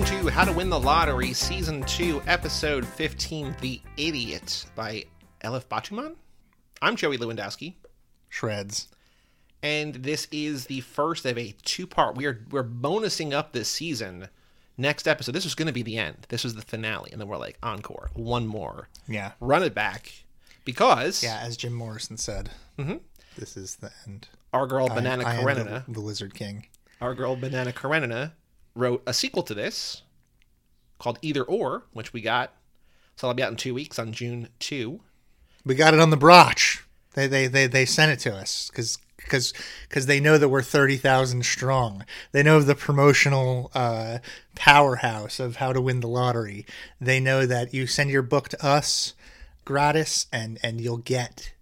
welcome to How to Win the Lottery, Season 2, Episode 15, The Idiot by Elif Batuman. I'm Joey Lewandowski, Shreds. and this is the first of a two-part. We're we're bonusing up this season. Next episode, this was going to be the end. This was the finale, and then we're like encore, one more, Yeah. run it back, because Yeah, as Jim Morrison said, mm-hmm. this is the end. our girl Banana I Karenina, the, the Lizard King. our girl Banana Karenina wrote a sequel to this called Either Or, which we got. So that'll be out in two weeks on June 2. We got it on the brotch. They they they, they sent it to us because because because they know that we're thirty thousand strong. They know the promotional uh, powerhouse of how to win the lottery. They know that you send your book to us gratis, and and you'll get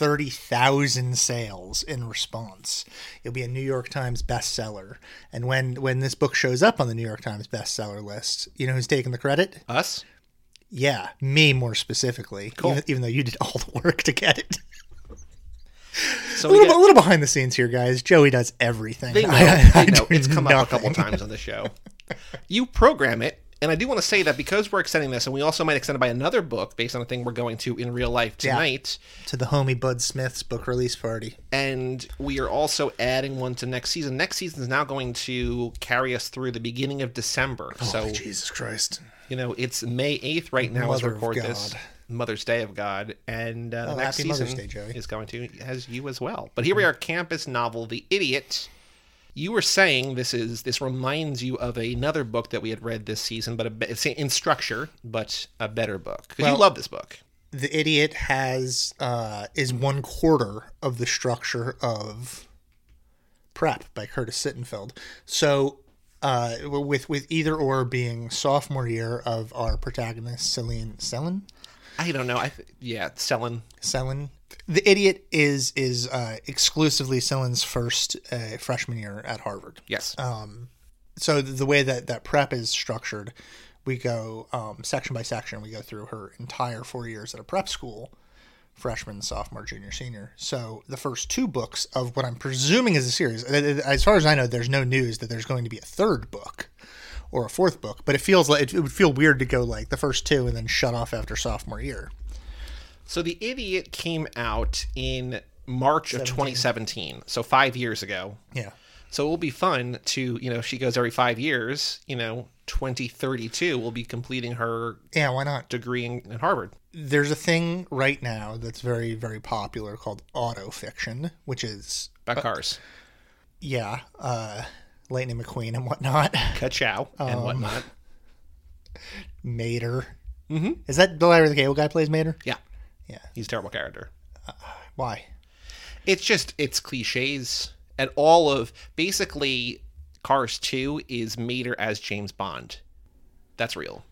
thirty thousand sales in response. It'll be a New York Times bestseller. And when when this book shows up on the New York Times bestseller list, you know who's taking the credit? Us? Yeah, me more specifically. Cool. Even, even though you did all the work to get it. So A little, get, a little behind the scenes here, guys. Joey does everything. they know, I- I they know. It's come up a couple times on the show. You program it, and I do want to say that because we're extending this, and we also might extend it by another book based on a thing we're going to in real life Yeah. tonight, To the homie Bud Smith's book release party. and we are also adding one to next season. Next season is now going to carry us through the beginning of December. so oh, Jesus Christ. You know, it's May 8th right now as we Mother record this. Mother's Day of God. And uh, Oh, next season Day, is going to has you as well. But here we are, campus novel, The Idiot. You were saying this is this reminds you of another book that we had read this season, but a, it's in structure, but a better book because you love this book. The Idiot has uh, is one quarter of the structure of Prep by Curtis Sittenfeld. So uh, with with either or being sophomore year of our protagonist Celine Selin I don't know. I th- yeah, selling. Selin. The Idiot is is uh, exclusively Selin's first uh, freshman year at Harvard. Yes, So the way that that prep is structured, we go um, section by section. We go through her entire four years at a prep school, freshman, sophomore, junior, senior. So the first two books of what I'm presuming is a series. As far as I know, there's no news that there's going to be a third book or a fourth book. But it feels like it would feel weird to go like the first two and then shut off after sophomore year. So The Idiot came out in March of 2017, so five years ago. Yeah. So it will be fun to, you know, she goes every five years, you know, 2032 will be completing her Yeah. Why not? degree in, in Harvard. there's a thing right now that's very very popular called autofiction which is About cars, yeah uh lightning mcqueen and whatnot ka-chow, Um, and whatnot. mater mm-hmm. is that the larry the cable guy plays mater Yeah. Yeah. He's a terrible character. why It's just, it's cliches. And all of, basically, Cars 2 is Mater as James Bond. That's real.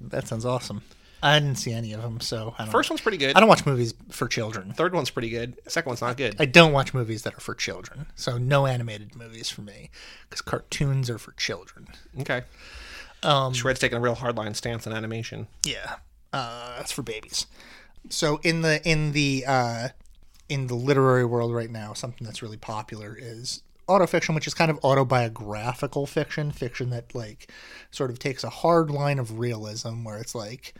that sounds awesome i didn't see any of them so i don't First one's pretty good. i don't watch movies for children Third one's pretty good. Second one's not good. i don't watch movies that are for children so no animated movies for me because cartoons are for children Okay. Um, Shred's taking a real hardline stance on animation. Yeah, uh, that's for babies. So in the in the uh, in the literary world right now, something that's really popular is autofiction, which is kind of autobiographical fiction, fiction that like sort of takes a hard line of realism, where it's like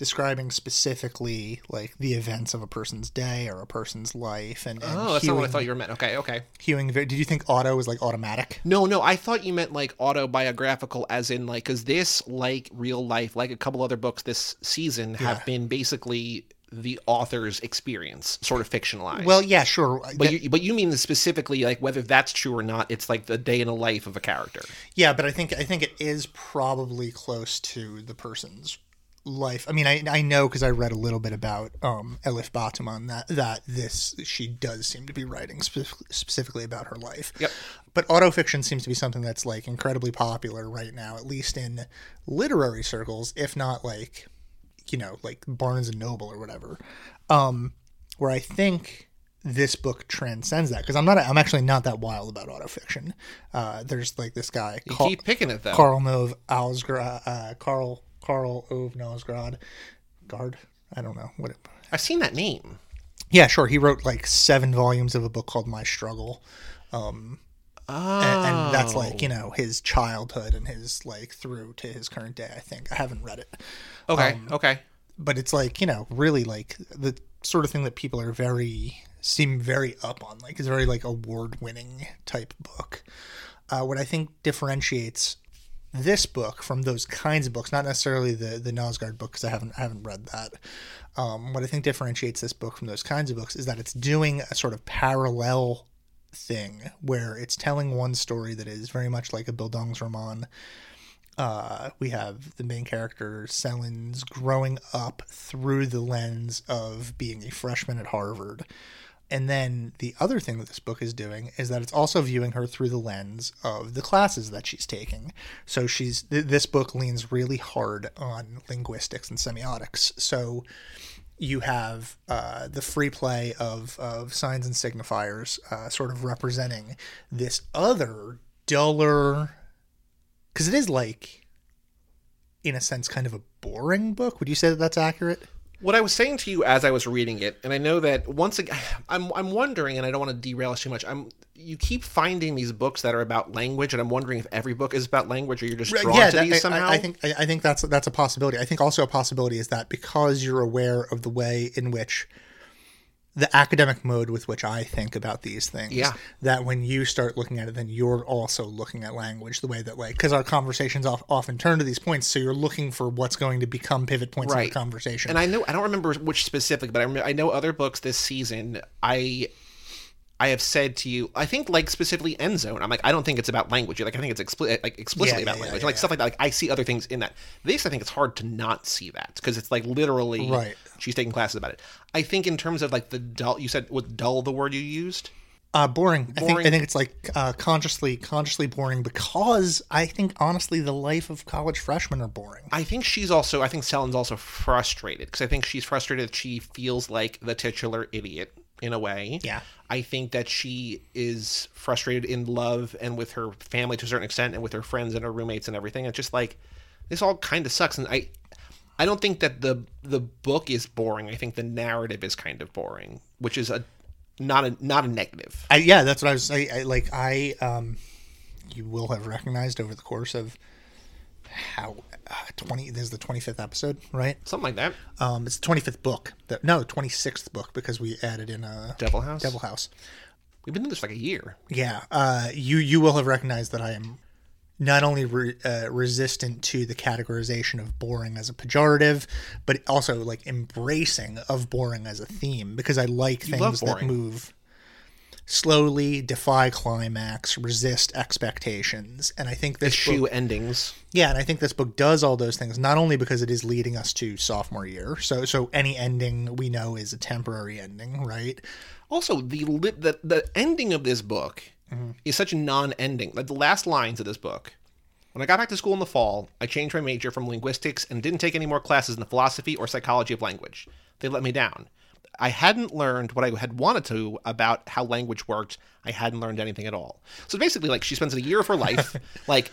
describing specifically like the events of a person's day or a person's life, and, and Oh, that's not what I thought you were meant. Okay, okay. hewing. Did you think auto was like automatic? No, no, I thought you meant like autobiographical, as in like, because this, like real life, like a couple other books this season, have been basically the author's experience, sort of fictionalized. Well, yeah, sure. but you, but you mean specifically like whether that's true or not? It's like the day in the life of a character. Yeah, but I think I think it is probably close to the person's life. I mean, I I know because I read a little bit about um, Elif Batuman that that this she does seem to be writing spe- specifically about her life. Yep. But autofiction seems to be something that's like incredibly popular right now, at least in literary circles, if not like you know like Barnes and Noble or whatever. Um, where I think this book transcends that because I'm not I'm actually not that wild about autofiction. Uh, there's like this guy You Carl, keep picking it though. Carl Nov Alsgrad, uh, Carl Karl Ove Nosgrad, Guard. I don't know what. It, I've seen that name. yeah, sure. He wrote like seven volumes of a book called My Struggle. Oh. and, and that's like you know his childhood and his like through to his current day. I think I haven't read it, okay, um, okay. but it's like you know really like the sort of thing that people are very seem very up on. Like it's a very like award winning type book. Uh, what I think differentiates this book from those kinds of books, not necessarily the the Knausgaard book because I haven't I haven't read that. Um, what I think differentiates this book from those kinds of books is that it's doing a sort of parallel thing where it's telling one story that is very much like a Bildungsroman. Uh, we have the main character Selins growing up through the lens of being a freshman at Harvard. And then the other thing that this book is doing is that it's also viewing her through the lens of the classes that she's taking. So she's th- this book leans really hard on linguistics and semiotics. So you have uh, the free play of, of signs and signifiers uh, sort of representing this other duller because it is like in a sense kind of a boring book would you say that that's accurate What I was saying to you as I was reading it, and I know that once again, I'm I'm wondering, and I don't want to derail us too much. I'm you keep finding these books that are about language, and I'm wondering if every book is about language, or you're just drawn to that- these I- somehow. I, I think I, I think that's that's a possibility. I think also a possibility is that because you're aware of the way in which the academic mode with which I think about these things, Yeah. that when you start looking at it, then you're also looking at language the way that like because our conversations of, often turn to these points, so you're looking for what's going to become pivot points in the conversation. and I know I don't remember which specific, but I remember, I know other books this season. I I have said to you, I think like specifically End Zone. I'm like, I don't think it's about language. Like I think it's expli- like explicitly Yeah, about yeah, language, yeah, like stuff like that. Like I see other things in that. This, I think it's hard to not see that because it's like literally, Right. She's taking classes about it. I think in terms of like the dull. You said was dull the word you used. Uh, boring. I think I think it's like uh, consciously consciously boring because I think honestly the life of college freshmen are boring. I think she's also. I think Selin's also frustrated because I think she's frustrated that she feels like the titular idiot in a way. Yeah. I think that she is frustrated in love and with her family to a certain extent, and with her friends and her roommates and everything. It's just like this all kind of sucks, and I. I don't think that the the book is boring. I think the narrative is kind of boring, which is a not a not a negative. I, yeah, that's what I was. I, I like. I um, you will have recognized over the course of how uh, twenty. This is the twenty fifth episode, right? Something like that. Um, it's the twenty fifth book. That no, twenty sixth book because we added in a Devil House. Devil House. We've been doing this for like a year. Yeah, uh, you you will have recognized that I am not only re, uh, resistant to the categorization of boring as a pejorative, but also like embracing of boring as a theme because I like love things that move slowly, defy climax, resist expectations, and I think this book, Shoe endings. yeah, and I think this book does all those things not only because it is leading us to sophomore year, so so any ending we know is a temporary ending, right? Also, the li- the the ending of this book Mm-hmm. is such a non-ending. Like the last lines of this book. When I got back to school in the fall, I changed my major from linguistics and didn't take any more classes in the philosophy or psychology of language. They let me down. I hadn't learned what I had wanted to about how language worked. I hadn't learned anything at all. So basically, like she spends a year of her life, like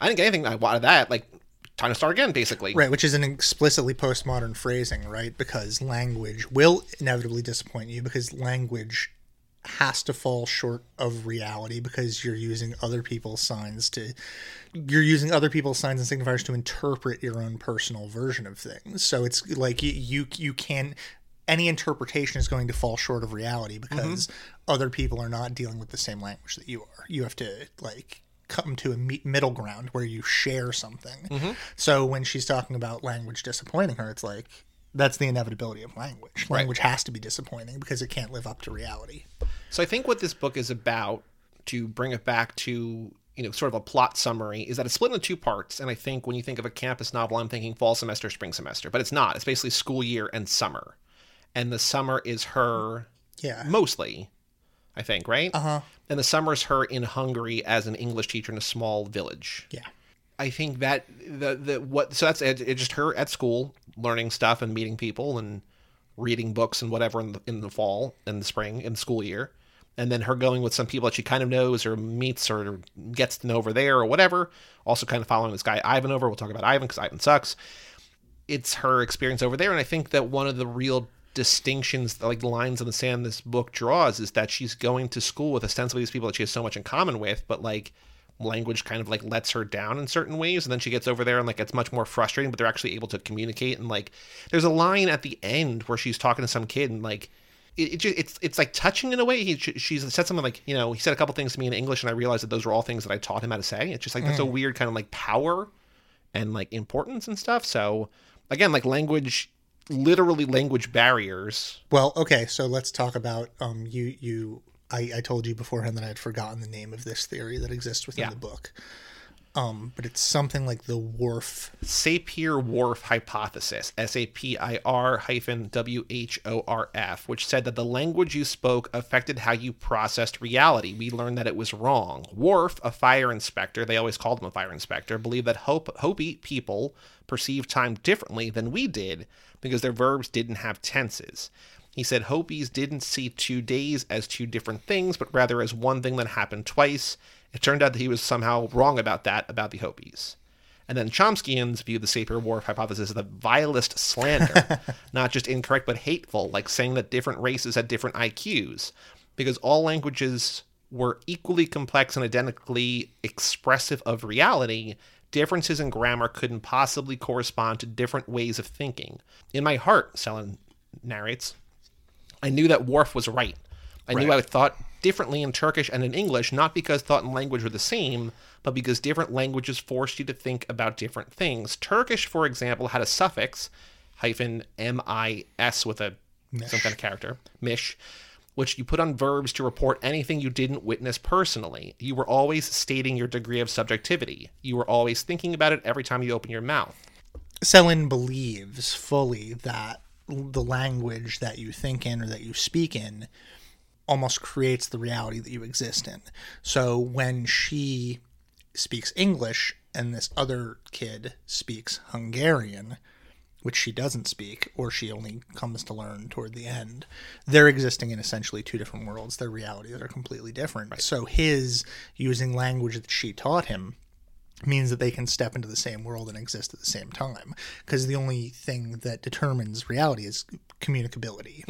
I didn't get anything I wanted that. Like time to start again, basically. Right, which is an explicitly postmodern phrasing, right? Because language will inevitably disappoint you because language has to fall short of reality because you're using other people's signs to you're using other people's signs and signifiers to interpret your own personal version of things. So it's like you you, you can any interpretation is going to fall short of reality mm-hmm. because other people are not dealing with the same language that you are. You have to like come to a middle ground where you share something. Mm-hmm. So when she's talking about language disappointing her, it's like that's the inevitability of language. Language has to be disappointing because it can't live up to reality. So I think what this book is about, to bring it back to you know sort of a plot summary, is that it's split into two parts. And I think when you think of a campus novel, I'm thinking fall semester, spring semester, but it's not. It's basically school year and summer, and the summer is her Yeah. mostly, I think, right? Uh Uh-huh. And the summer is her in Hungary as an English teacher in a small village. Yeah. I think that the the what so that's it, it's just her at school learning stuff and meeting people and reading books and whatever in the, in the fall and the spring in the school year, and then her going with some people that she kind of knows or meets or gets to know over there or whatever. Also, kind of following this guy Ivan over. We'll talk about Ivan because Ivan sucks. It's her experience over there, and I think that one of the real distinctions, like lines in the sand this book draws, is that she's going to school with ostensibly these people that she has so much in common with, but like language kind of like lets her down in certain ways and then she gets over there and like it's much more frustrating but they're actually able to communicate and like there's a line at the end where she's talking to some kid and like it, it just, it's it's like touching in a way. He she's said something like you know he said a couple things to me in english and i realized that those were all things that i taught him how to say. It's just like that's a weird kind of like power and like importance and stuff. So again like language literally language barriers. Well, okay, so let's talk about um you you I, I told you beforehand that I had forgotten the name of this theory that exists within Yeah. the book. Um, but it's something like the Whorf. Sapir Whorf hypothesis, S A P I R hyphen W H O R F, which said that the language you spoke affected how you processed reality. We learned that it was wrong. Whorf, a fire inspector, they always called him a fire inspector, believed that Hope, Hopi people perceived time differently than we did because their verbs didn't have tenses. He said Hopis didn't see two days as two different things, but rather as one thing that happened twice. It turned out that he was somehow wrong about that, about the Hopis. And then Chomskyans view the Sapir-Whorf hypothesis as the vilest slander, not just incorrect but hateful, like saying that different races had different IQs, because all languages were equally complex and identically expressive of reality. Differences in grammar couldn't possibly correspond to different ways of thinking. In my heart, Selin narrates, I knew that Whorf was right. I knew I thought differently in Turkish and in English, not because thought and language were the same, but because different languages forced you to think about different things. Turkish, for example, had a suffix hyphen M-I-S with a some kind of character, mish, which you put on verbs to report anything you didn't witness personally. You were always stating your degree of subjectivity. You were always thinking about it every time you open your mouth. Selin believes fully that the language that you think in or that you speak in almost creates the reality that you exist in. So when she speaks English and this other kid speaks Hungarian, which she doesn't speak or she only comes to learn toward the end, they're existing in essentially two different worlds. Their realities are completely different. right. So his using language that she taught him means that they can step into the same world and exist at the same time because the only thing that determines reality is communicability.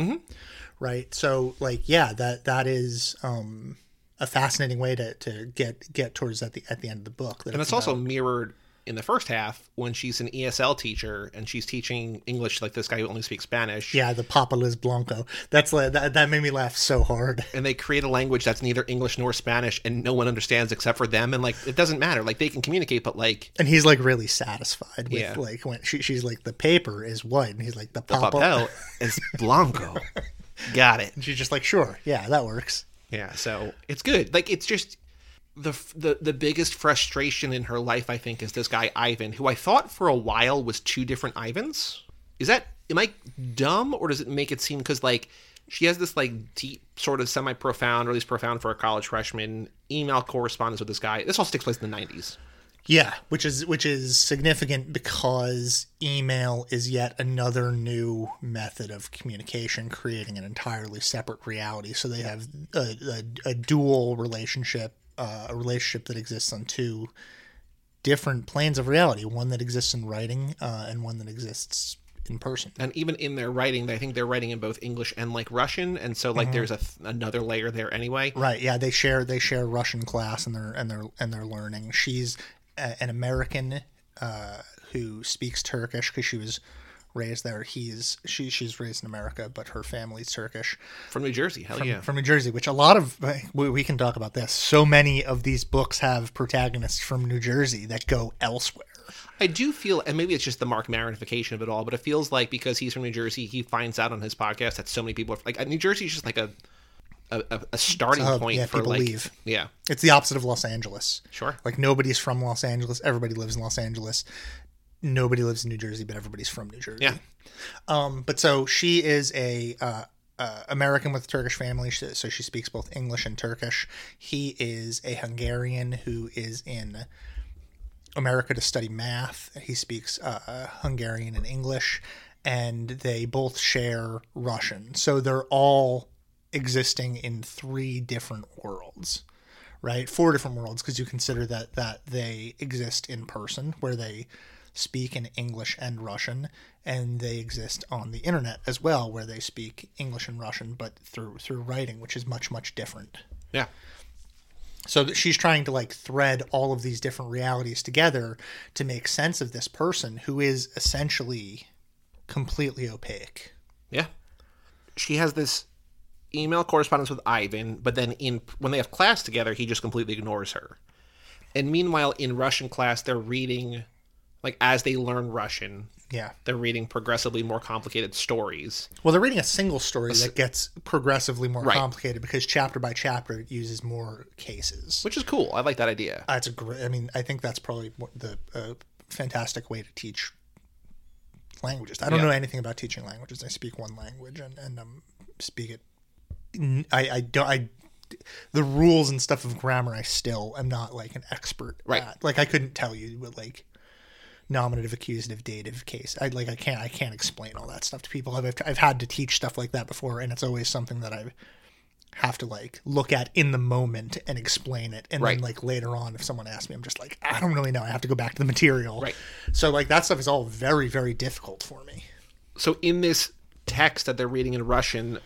Right? So like yeah that that is um a fascinating way to to get get towards at the at the end of the book that And it's also mirrored in the first half when she's an ESL teacher and she's teaching English like this guy who only speaks Spanish. yeah the papa liz blanco that's uh, that, that made me laugh so hard And they create a language that's neither English nor Spanish and no one understands except for them. And like, it doesn't matter. Like, they can communicate, but like, and he's like really satisfied with Yeah. like when she, she's like the paper is what and he's like the papa papel is Blanco. Got it. and she's just like sure yeah that works Yeah, so it's good. Like it's just the the the biggest frustration in her life, I think, is this guy Ivan, who I thought for a while was two different Ivans. Is that am I dumb or does it make it seem because like she has this like deep, sort of semi profound, or at least profound for a college freshman, email correspondence with this guy. This all takes place in the nineties. Yeah, which is which is significant because email is yet another new method of communication, creating an entirely separate reality. So they have a, a, a dual relationship, uh, a relationship that exists on two different planes of reality: one that exists in writing uh, and one that exists in person. And even in their writing, I think they're writing in both English and like Russian, and so like there's a th- another layer there anyway. Right? Yeah, they share they share Russian class and they're and they're and they're learning. She's a, an American uh, who speaks Turkish because she was raised there. He's she she's raised in America, but her family's Turkish From New Jersey, hell yeah. from New Jersey. Which a lot of we, we can talk about this. So many of these books have protagonists from New Jersey that go elsewhere. I do feel, and maybe it's just the Marc Maronification of it all, but it feels like because he's from New Jersey, he finds out on his podcast that so many people are like uh, New Jersey is just like a a, a- a starting Oh, point yeah, for people like leave. yeah, It's the opposite of Los Angeles. sure. Like nobody's from Los Angeles. Everybody lives in Los Angeles. Nobody lives in New Jersey, but everybody's from New Jersey. Yeah. Um, but so she is a uh, uh, American with a Turkish family, so she speaks both English and Turkish. He is a Hungarian who is in America to study math. He speaks uh, Hungarian and English, and they both share Russian. So they're all existing in three different worlds, right? Four different worlds because you consider that that they exist in person, where they speak in English and Russian, and they exist on the internet as well, where they speak English and Russian, but through through writing, which is much much different. Yeah. So she's trying to like thread all of these different realities together to make sense of this person who is essentially completely opaque. Yeah. She has this email correspondence with Ivan, but then in when they have class together, he just completely ignores her. And meanwhile, in Russian class, they're reading, like as they learn Russian, Yeah. they're reading progressively more complicated stories. Well, they're reading a single story that gets progressively more Right. complicated because chapter by chapter it uses more cases. which is cool. I like that idea. That's a great. I mean, I think that's probably the uh, fantastic way to teach languages. I don't Yeah. know anything about teaching languages. I speak one language and and um, speak it. I I don't I. The rules and stuff of grammar, I still am not like an expert. Right. At. Like I couldn't tell you what like nominative, accusative, dative case. I like I can't I can't explain all that stuff to people. I've I've had to teach stuff like that before, and it's always something that I have to like look at in the moment and explain it, and Right. then like later on, if someone asks me, I'm just like I don't really know. I have to go back to the material. Right. So like that stuff is all very very difficult for me. So in this text that they're reading in Russian,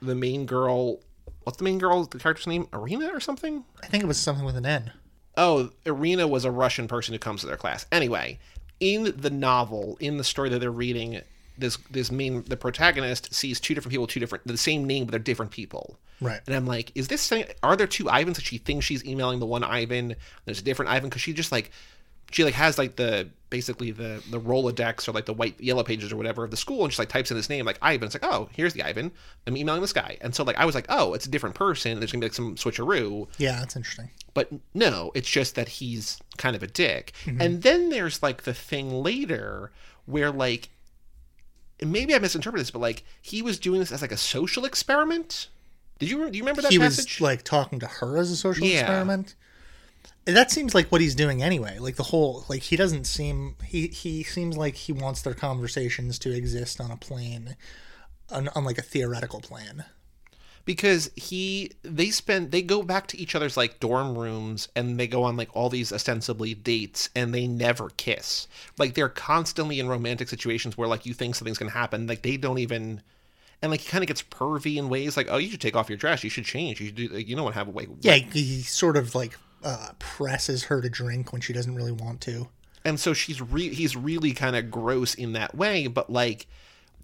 the main girl, what's the main girl, the character's name, Arena or something? I think it was something with an N. Oh, Irina was a Russian person who comes to their class. Anyway, in the novel, in the story that they're reading, this this main the protagonist sees two different people, two different the same name, but they're different people. Right. And I'm like, is this saying, are there two Ivans that she thinks she's emailing the one Ivan? There's a different Ivan because she just like she like has like the basically the the Rolodex or like the white yellow pages or whatever of the school and she like types in his name like Ivan. It's like, oh, here's the Ivan. I'm emailing this guy. And so like I was like, oh, it's a different person. There's gonna be like some switcheroo Yeah, that's interesting. but no it's just that he's kind of a dick mm-hmm. and then there's like the thing later where like maybe i misinterpreted this but like he was doing this as like a social experiment did you do you remember that he passage was like talking to her as a social Yeah. experiment. That seems like what he's doing anyway. Like the whole like he doesn't seem he he seems like he wants their conversations to exist on a plane on, on like a theoretical plane. because he they spend they go back to each other's like dorm rooms and they go on like all these ostensibly dates and they never kiss like they're constantly in romantic situations where like you think something's gonna happen like they don't even and like he kind of gets pervy in ways like oh you should take off your dress you should change you should do like, you don't want to have a way Yeah, he sort of like uh, presses her to drink when she doesn't really want to. and so she's re- he's really kind of gross in that way but like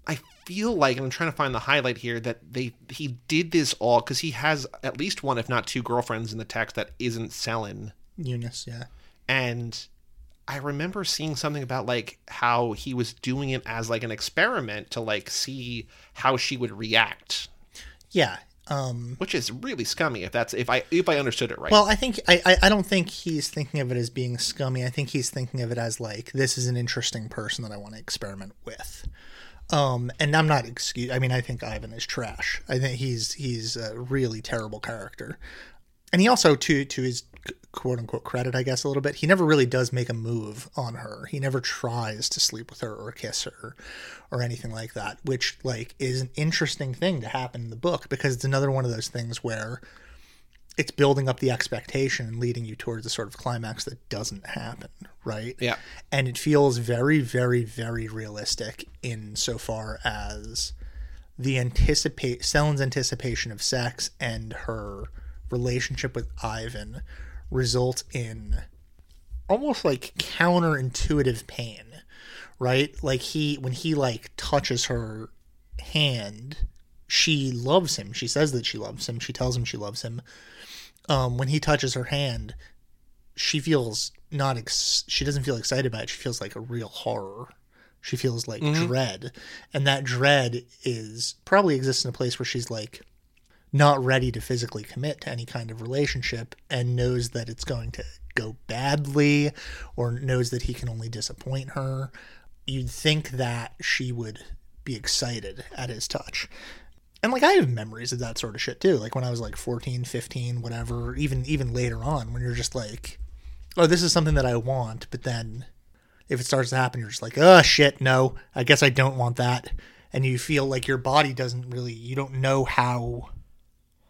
i feel like and i'm trying to find the highlight here that they he did this all because he has at least one if not two girlfriends in the text that isn't Selin Eunice, yeah. and i remember seeing something about like how he was doing it as like an experiment to like see how she would react Yeah. Um which is really scummy if that's if i if i understood it right Well, I think I, I I don't think he's thinking of it as being scummy. I think he's thinking of it as like this is an interesting person that I want to experiment with. Um, and I'm not excuse. I mean, I think Ivan is trash. I think he's he's a really terrible character, and he also to to his quote unquote credit, I guess a little bit. He never really does make a move on her. He never tries to sleep with her or kiss her or anything like that, which like is an interesting thing to happen in the book because it's another one of those things where it's building up the expectation and leading you towards a sort of climax that doesn't happen, right? Yeah. And it feels very, very, very realistic in so far as the anticipate Selin's anticipation of sex and her relationship with Ivan result in almost like counterintuitive pain, right? Like he when he like touches her hand, she loves him. She says that she loves him. She tells him she loves him. Um, when he touches her hand, she feels not ex- she doesn't feel excited about it. She feels like a real horror. She feels like dread, and that dread is probably exists in a place where she's like not ready to physically commit to any kind of relationship and knows that it's going to go badly or knows that he can only disappoint her. You'd think that she would be excited at his touch. And like I have memories of that sort of shit too. Like when I was like 14, 15, whatever, even even later on when you're just like, "Oh, this is something that I want," but then if it starts to happen, you're just like, "Oh shit, no. I guess I don't want that." And you feel like your body doesn't really you don't know how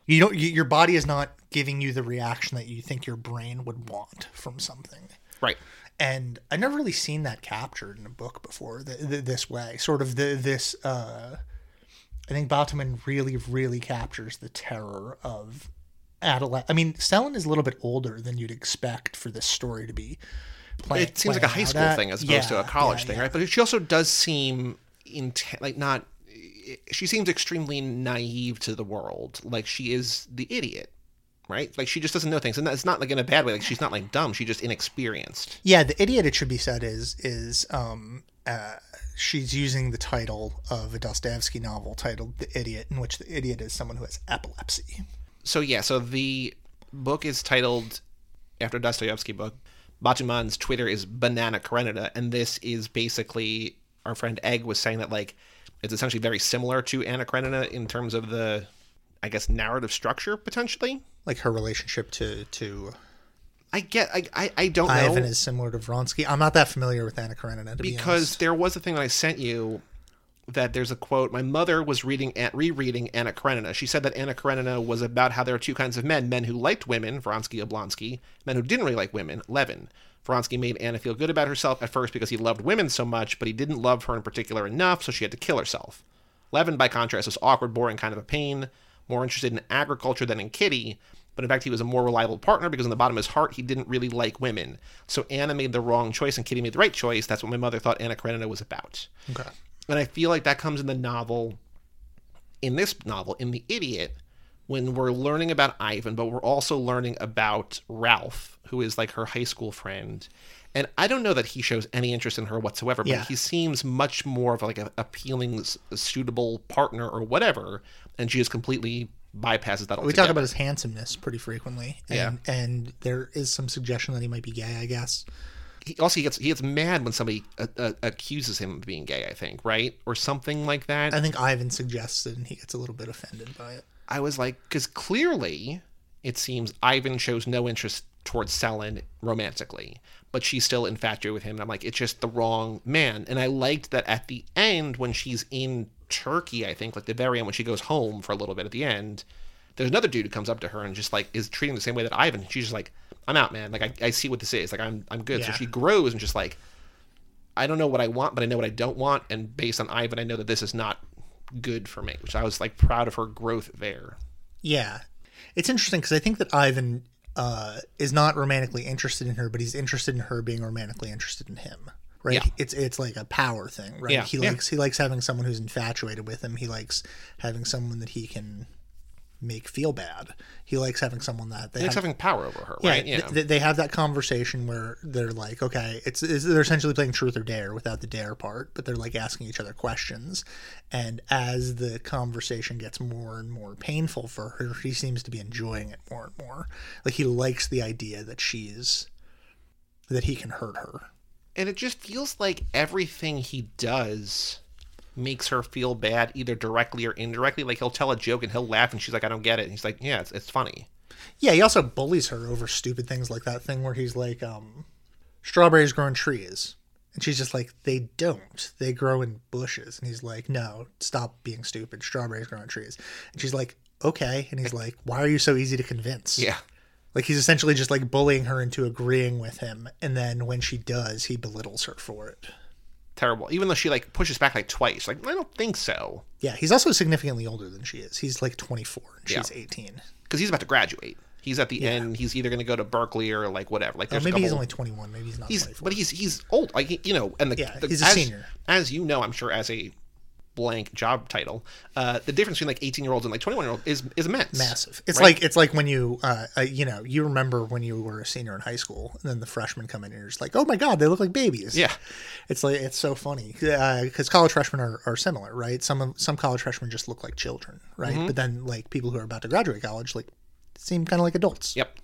you don't you, your body is not giving you the reaction that you think your brain would want from something. right and I've never really seen that captured in a book before th- th- this way. Sort of the this. Uh, I think Batuman really, really captures the terror of adolescent. I mean, Stellan is a little bit older than you'd expect for this story to be. It seems like a high school at. thing as opposed to a college yeah, thing, yeah. right? But she also does seem inten- like not. She seems extremely naive to the world. Like she is the idiot, right? Like she just doesn't know things, and that's not like in a bad way. Like she's not like dumb. She's just inexperienced. Yeah, the idiot. It should be said is is um uh she's using the title of a Dostoevsky novel titled "The Idiot," in which the idiot is someone who has epilepsy. So yeah, so the book is titled after Dostoevsky book. Batuman's Twitter is Banana Karenina, and this is basically our friend Egg was saying that like it's essentially very similar to Anna Karenina in terms of the, I guess, narrative structure potentially. Like her relationship to to I get, I, I, I don't know Ivan is similar to Vronsky. I'm not that familiar with Anna Karenina to be because honest. there was a thing that I sent you that there's a quote. My mother was reading, rereading Anna Karenina. She said that Anna Karenina was about how there are two kinds of men: men who liked women, Vronsky, Oblonsky; men who didn't really like women, Levin. Vronsky made Anna feel good about herself at first because he loved women so much, but he didn't love her in particular enough, so she had to kill herself. Levin, by contrast, was awkward, boring, kind of a pain, more interested in agriculture than in Kitty, but in fact, he was a more reliable partner because in the bottom of his heart, he didn't really like women. So Anna made the wrong choice and Kitty made the right choice. That's what my mother thought Anna Karenina was about. Okay. And I feel like that comes in the novel, in this novel, in The Idiot, when we're learning about Ivan, but we're also learning about Ralph, who is like her high school friend. And I don't know that he shows any interest in her whatsoever, but Yeah. he seems much more of like a appealing, suitable partner or whatever. And she just completely bypasses that altogether. We talk about his handsomeness pretty frequently, and Yeah. and there is some suggestion that he might be gay. I guess. he also he gets he gets mad when somebody uh, uh, accuses him of being gay. I think right or something like that. I think Ivan suggests it, and he gets a little bit offended by it. I was like, because clearly it seems Ivan shows no interest towards Selin romantically, but she's still infatuated with him. And I'm like, it's just the wrong man. And I liked that at the end when she's in Turkey, I think, like the very end when she goes home for a little bit at the end, there's another dude who comes up to her and just like is treating the same way that Ivan. She's just like, I'm out, man. Like I, I see what this is. Like I'm I'm good. So she grows and just like I don't know what I want, but I know what I don't want. And based on Ivan, I know that this is not good for me, which I was like proud of her growth there. Yeah, it's interesting because I think that Ivan uh, is not romantically interested in her, but he's interested in her being romantically interested in him. Right? Yeah. It's it's like a power thing, right? Yeah, He yeah. likes he likes having someone who's infatuated with him. He likes having someone that he can make feel bad. He likes having someone that they He likes have, having power over her, yeah, right? Yeah. th- they have that conversation where they're like, okay, it's, it's they're essentially playing truth or dare without the dare part, but they're like asking each other questions. And as the conversation gets more and more painful for her, she seems to be enjoying it more and more. Like he likes the idea that she's that he can hurt her. and it just feels like everything he does makes her feel bad, either directly or indirectly. Like he'll tell a joke and he'll laugh, and she's like, "I don't get it." And he's like, "Yeah, it's, it's funny." Yeah, he also bullies her over stupid things like that thing where he's like, um, strawberries grow in trees. And she's just like, they don't. They grow in bushes. And he's like, no, stop being stupid. Strawberries grow in trees. And she's like, okay. And he's like, why are you so easy to convince? Yeah, Like he's essentially just like bullying her into agreeing with him. And then when she does, he belittles her for it. Terrible. Even though she like pushes back like twice, like I don't think so, Yeah, he's also significantly older than she is. He's like 24 and she's Yeah. 18. because he's about to graduate. He's at the end. He's either going to go to Berkeley or like whatever. Like Or there's maybe a he's only 21. Maybe he's not He's 24. but he's he's old. Like you know, and the, Yeah, the- he's a as, senior. As you know, I'm sure as a blank job title, uh, the difference between like 18 year olds and like 21 year olds is is immense. massive. It's right? like it's like when you uh, uh, you know you remember when you were a senior in high school, and then the freshmen come in and you're just like, oh my god, they look like babies. Yeah. it's like it's so funny because college freshmen are, are similar, right? Some of some college freshmen just look like children, right? Mm-hmm. But then like people who are about to graduate college like seem kind of like adults. Yep.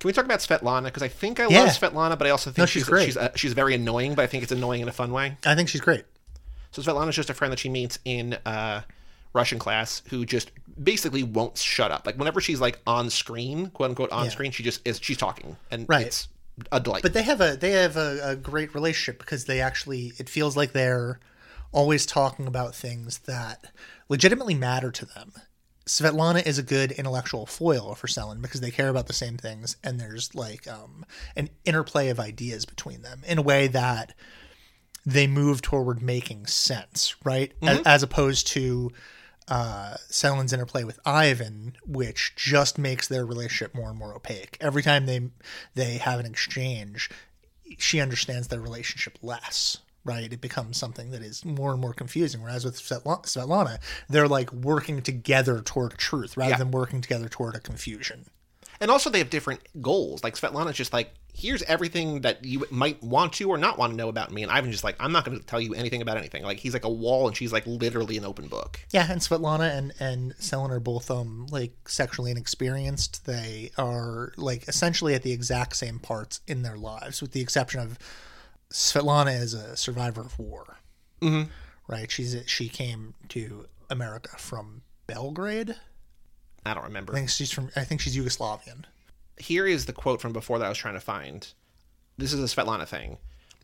Can we talk about Svetlana? Because I think I Yeah. love Svetlana, but I also think No, she's she's great. she's uh, she's very annoying. But I think it's annoying in a fun way. I think she's great. So Svetlana's just a friend that she meets in uh, Russian class who just basically won't shut up. Like whenever she's like on screen, quote unquote on Yeah. screen, she just is she's talking, and Right. it's a delight. But they have a they have a, a great relationship because they actually it feels like they're always talking about things that legitimately matter to them Svetlana is a good intellectual foil for Selin because they care about the same things and there's like um, an interplay of ideas between them in a way that they move toward making sense, right? As, as opposed to uh, Selin's interplay with Ivan, which just makes their relationship more and more opaque. Every time they they have an exchange, she understands their relationship less. Right, it becomes something that is more and more confusing. Whereas with Svetlana, they're like working together toward truth rather Yeah. than working together toward a confusion. And also, they have different goals. Like Svetlana's just like, here's everything that you might want to or not want to know about me, and Ivan's just like, I'm not going to tell you anything about anything. Like he's like a wall, and she's like literally an open book. Yeah, and Svetlana and and Selin are both um like sexually inexperienced. They are like essentially at the exact same parts in their lives, with the exception of Svetlana is a survivor of war. Mhm. Right? She's she came to America from Belgrade. I don't remember. I think she's from. I think she's Yugoslavian. Here is the quote from before that I was trying to find. This is a Svetlana thing.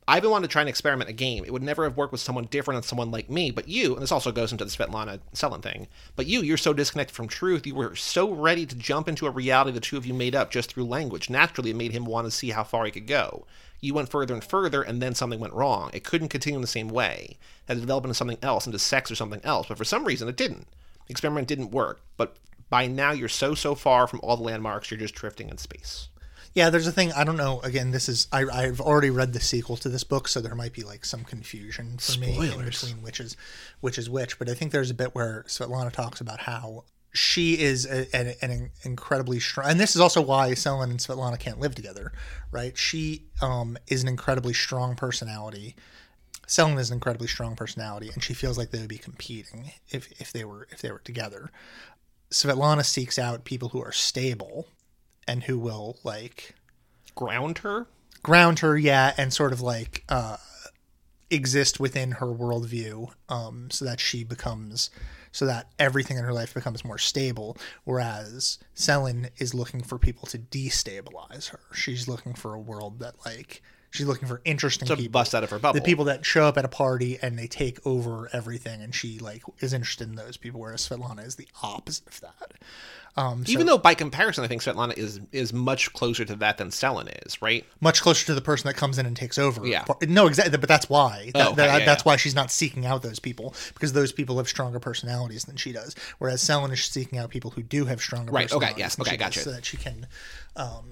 I've been wanting to try and experiment a game. It would never have worked with someone different than someone like me, but you, and this also goes into the Svetlana Selin thing, but you, you're so disconnected from truth. You were so ready to jump into a reality the two of you made up just through language. Naturally, it made him want to see how far he could go. You went further and further, and then something went wrong. It couldn't continue in the same way. It had to develop into something else, into sex or something else, but for some reason it didn't. The experiment didn't work, but by now you're so, so far from all the landmarks, you're just drifting in space. Yeah, there's a thing. I don't know. Again, this is I, I've already read the sequel to this book, so there might be like some confusion for me in between which is which is which. But I think there's a bit where Svetlana talks about how she is a, an, an incredibly strong, and this is also why Selin and Svetlana can't live together, right? She um, is an incredibly strong personality. Selin is an incredibly strong personality, and she feels like they would be competing if if they were if they were together. Svetlana seeks out people who are stable and who will like Ground her? ground her, yeah, and sort of like uh, exist within her worldview, um, so that she becomes, so that everything in her life becomes more stable. Whereas Selin is looking for people to destabilize her. She's looking for a world that like she's looking for interesting to people. bust out of her bubble. The people that show up at a party and they take over everything, and she like is interested in those people, whereas Svetlana is the opposite of that. Um, so Even though by comparison, I think Svetlana is is much closer to that than Selin is, right? much closer to the person that comes in and takes over. Yeah. No, exactly. But that's why. That, Oh, okay, that- yeah, that's yeah. why she's not seeking out those people because those people have stronger personalities than she does. Whereas Selin is seeking out people who do have stronger personalities. Right, okay, yes, okay, gotcha. so that she can, um,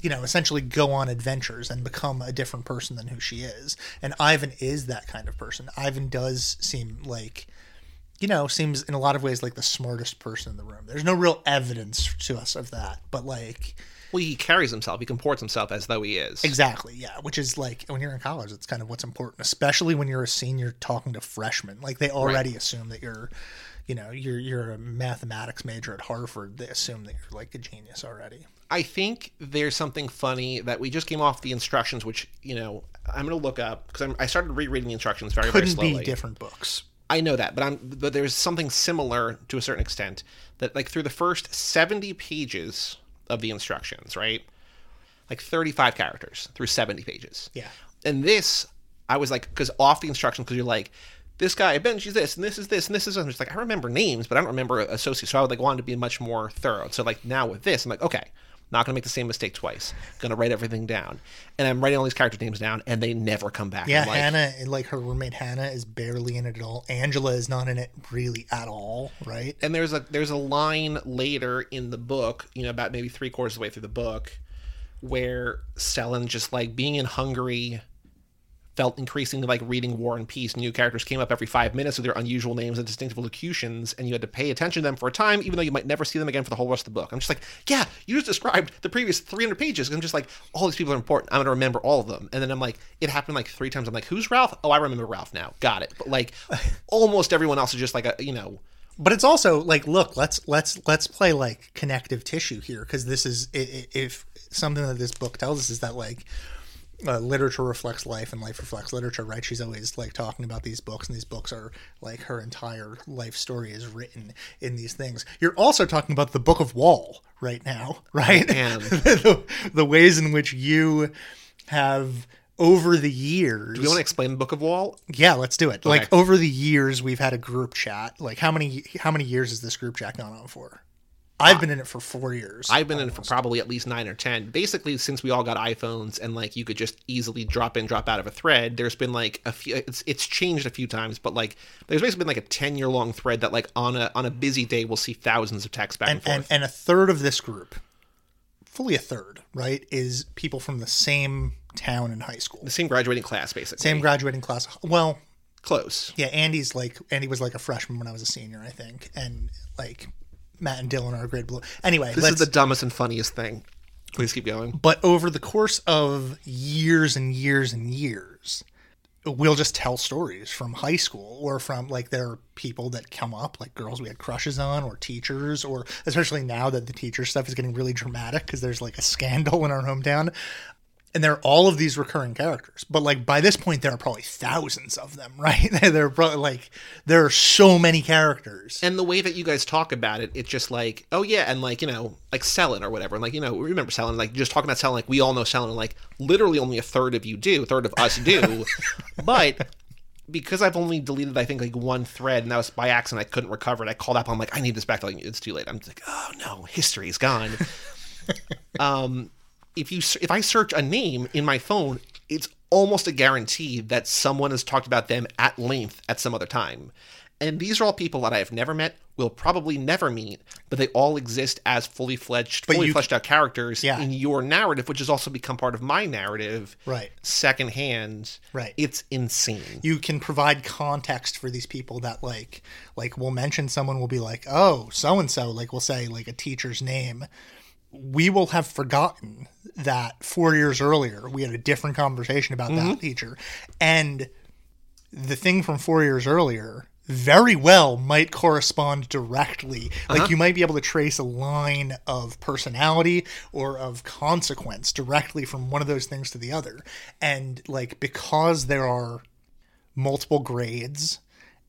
you know, essentially go on adventures and become a different person than who she is. And Ivan is that kind of person. Ivan does seem like. You know, seems in a lot of ways like the smartest person in the room. There's no real evidence to us of that, but like, Well, he carries himself. He comports himself as though he is. Exactly, yeah. Which is like when you're in college, it's kind of what's important, especially when you're a senior talking to freshmen. Like they already assume that you're, you know, you're you're a mathematics major at Harvard. They assume that you're like a genius already. I think there's something funny that we just came off the instructions, which you know I'm going to look up because I started rereading the instructions very very Couldn't slowly. be different books. I know that, but I'm but there's something similar to a certain extent that like through the first 70 pages of the instructions, right? Like 35 characters through 70 pages. Yeah. And this I was like cuz off the instructions cuz you're like this guy Benji's this and this is this and this is I'm just like I remember names, but I don't remember associates. So I would like wanted to be much more thorough. So like now with this, I'm like okay, not gonna make the same mistake twice. Gonna write everything down, and I'm writing all these character names down, and they never come back. Yeah, like, Hannah, like her roommate Hannah, is barely in it at all. Angela is not in it really at all, right? and there's a there's a line later in the book, you know, about maybe three quarters of the way through the book, where Selin just like being in Hungary felt increasingly like reading War and Peace. New characters came up every five minutes with their unusual names and distinctive locutions, and you had to pay attention to them for a time, even though you might never see them again for the whole rest of the book. I'm just like, yeah, you just described the previous 300 pages. I'm just like, all these people are important. I'm gonna remember all of them, and then I'm like, it happened like three times. I'm like, who's Ralph? Oh, I remember Ralph now. Got it. But like, almost everyone else is just like a, you know. but it's also like look let's let's let's play like connective tissue here because this is if something that this book tells us is that like uh, literature reflects life and life reflects literature right she's always like talking about these books and these books are like her entire life story is written in these things you're also talking about the book of wall right now right the, the ways in which you have over the years, Do you want to explain the Book of Wall? yeah, let's do it. Like over the years, we've had a group chat. Like how many how many years has this group chat gone on for? I've been in it for four years. I've been in it for probably at least nine or ten. Basically, since we all got iPhones and like you could just easily drop in, drop out of a thread. There's been like a few. It's it's changed a few times, but like there's basically been like a ten year long thread that like on a on a busy day we'll see thousands of texts back and, and, forth. and and a third of this group, fully a third, right, is people from the same town and high school, the same graduating class, basically. same graduating class. Well, close. yeah, Andy's like Andy was like a freshman when I was a senior, I think, and like Matt and Dylan are a great blue. Anyway, This is the dumbest and funniest thing. Please keep going. but over the course of years and years and years, we'll just tell stories from high school or from like there are people that come up like girls we had crushes on or teachers or especially now that the teacher stuff is getting really dramatic because there's like a scandal in our hometown and there are all of these recurring characters but like by this point there are probably thousands of them right there are probably like there are so many characters And the way that you guys talk about it, it's just like, oh yeah, and like you know, like Selin or whatever, and like you know, remember Selin? Like just talking about Selin, like we all know Selin, and like literally only a third of you do, a third of us do, but because I've only deleted I think like one thread, and that was by accident, I couldn't recover it. I called up, I'm like, I need this back. Like it's too late. I'm just like, oh no, history's gone. um, if you if I search a name in my phone, it's almost a guarantee that someone has talked about them at length at some other time. And these are all people that I have never met, will probably never meet, but they all exist as fully fledged, fully you- fleshed out characters Yeah. in your narrative, which has also become part of my narrative, Right. secondhand. Right. It's insane. you can provide context for these people that like like we'll mention someone will be like oh so and so like we'll say like a teacher's name we will have forgotten that four years earlier we had a different conversation about that mm-hmm. teacher and the thing from four years earlier very well might correspond directly. Like uh-huh. you might be able to trace a line of personality or of consequence directly from one of those things to the other. And like because there are multiple grades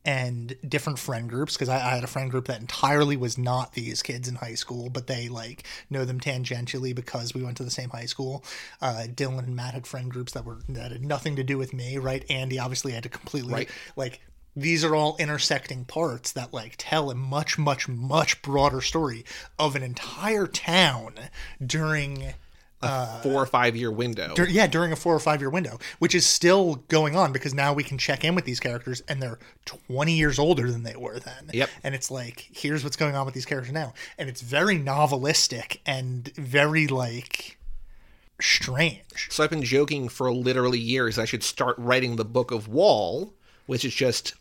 and different friend groups because I, I had a friend group that entirely was not these kids in high school but they like know them tangentially because we went to the same high school uh, dylan and matt had friend groups that were that had nothing to do with me right andy obviously had to completely Right. like these are all intersecting parts that like tell a much much much broader story of an entire town during Uh, four or five year window. dur- yeah, during a four or five year window, which is still going on because now we can check in with these characters and they're 20 years older than they were then. Yep. And it's like, here's what's going on with these characters now. And it's very novelistic and very like strange. So I've been joking for literally years I should start writing the Book of Wall, which is just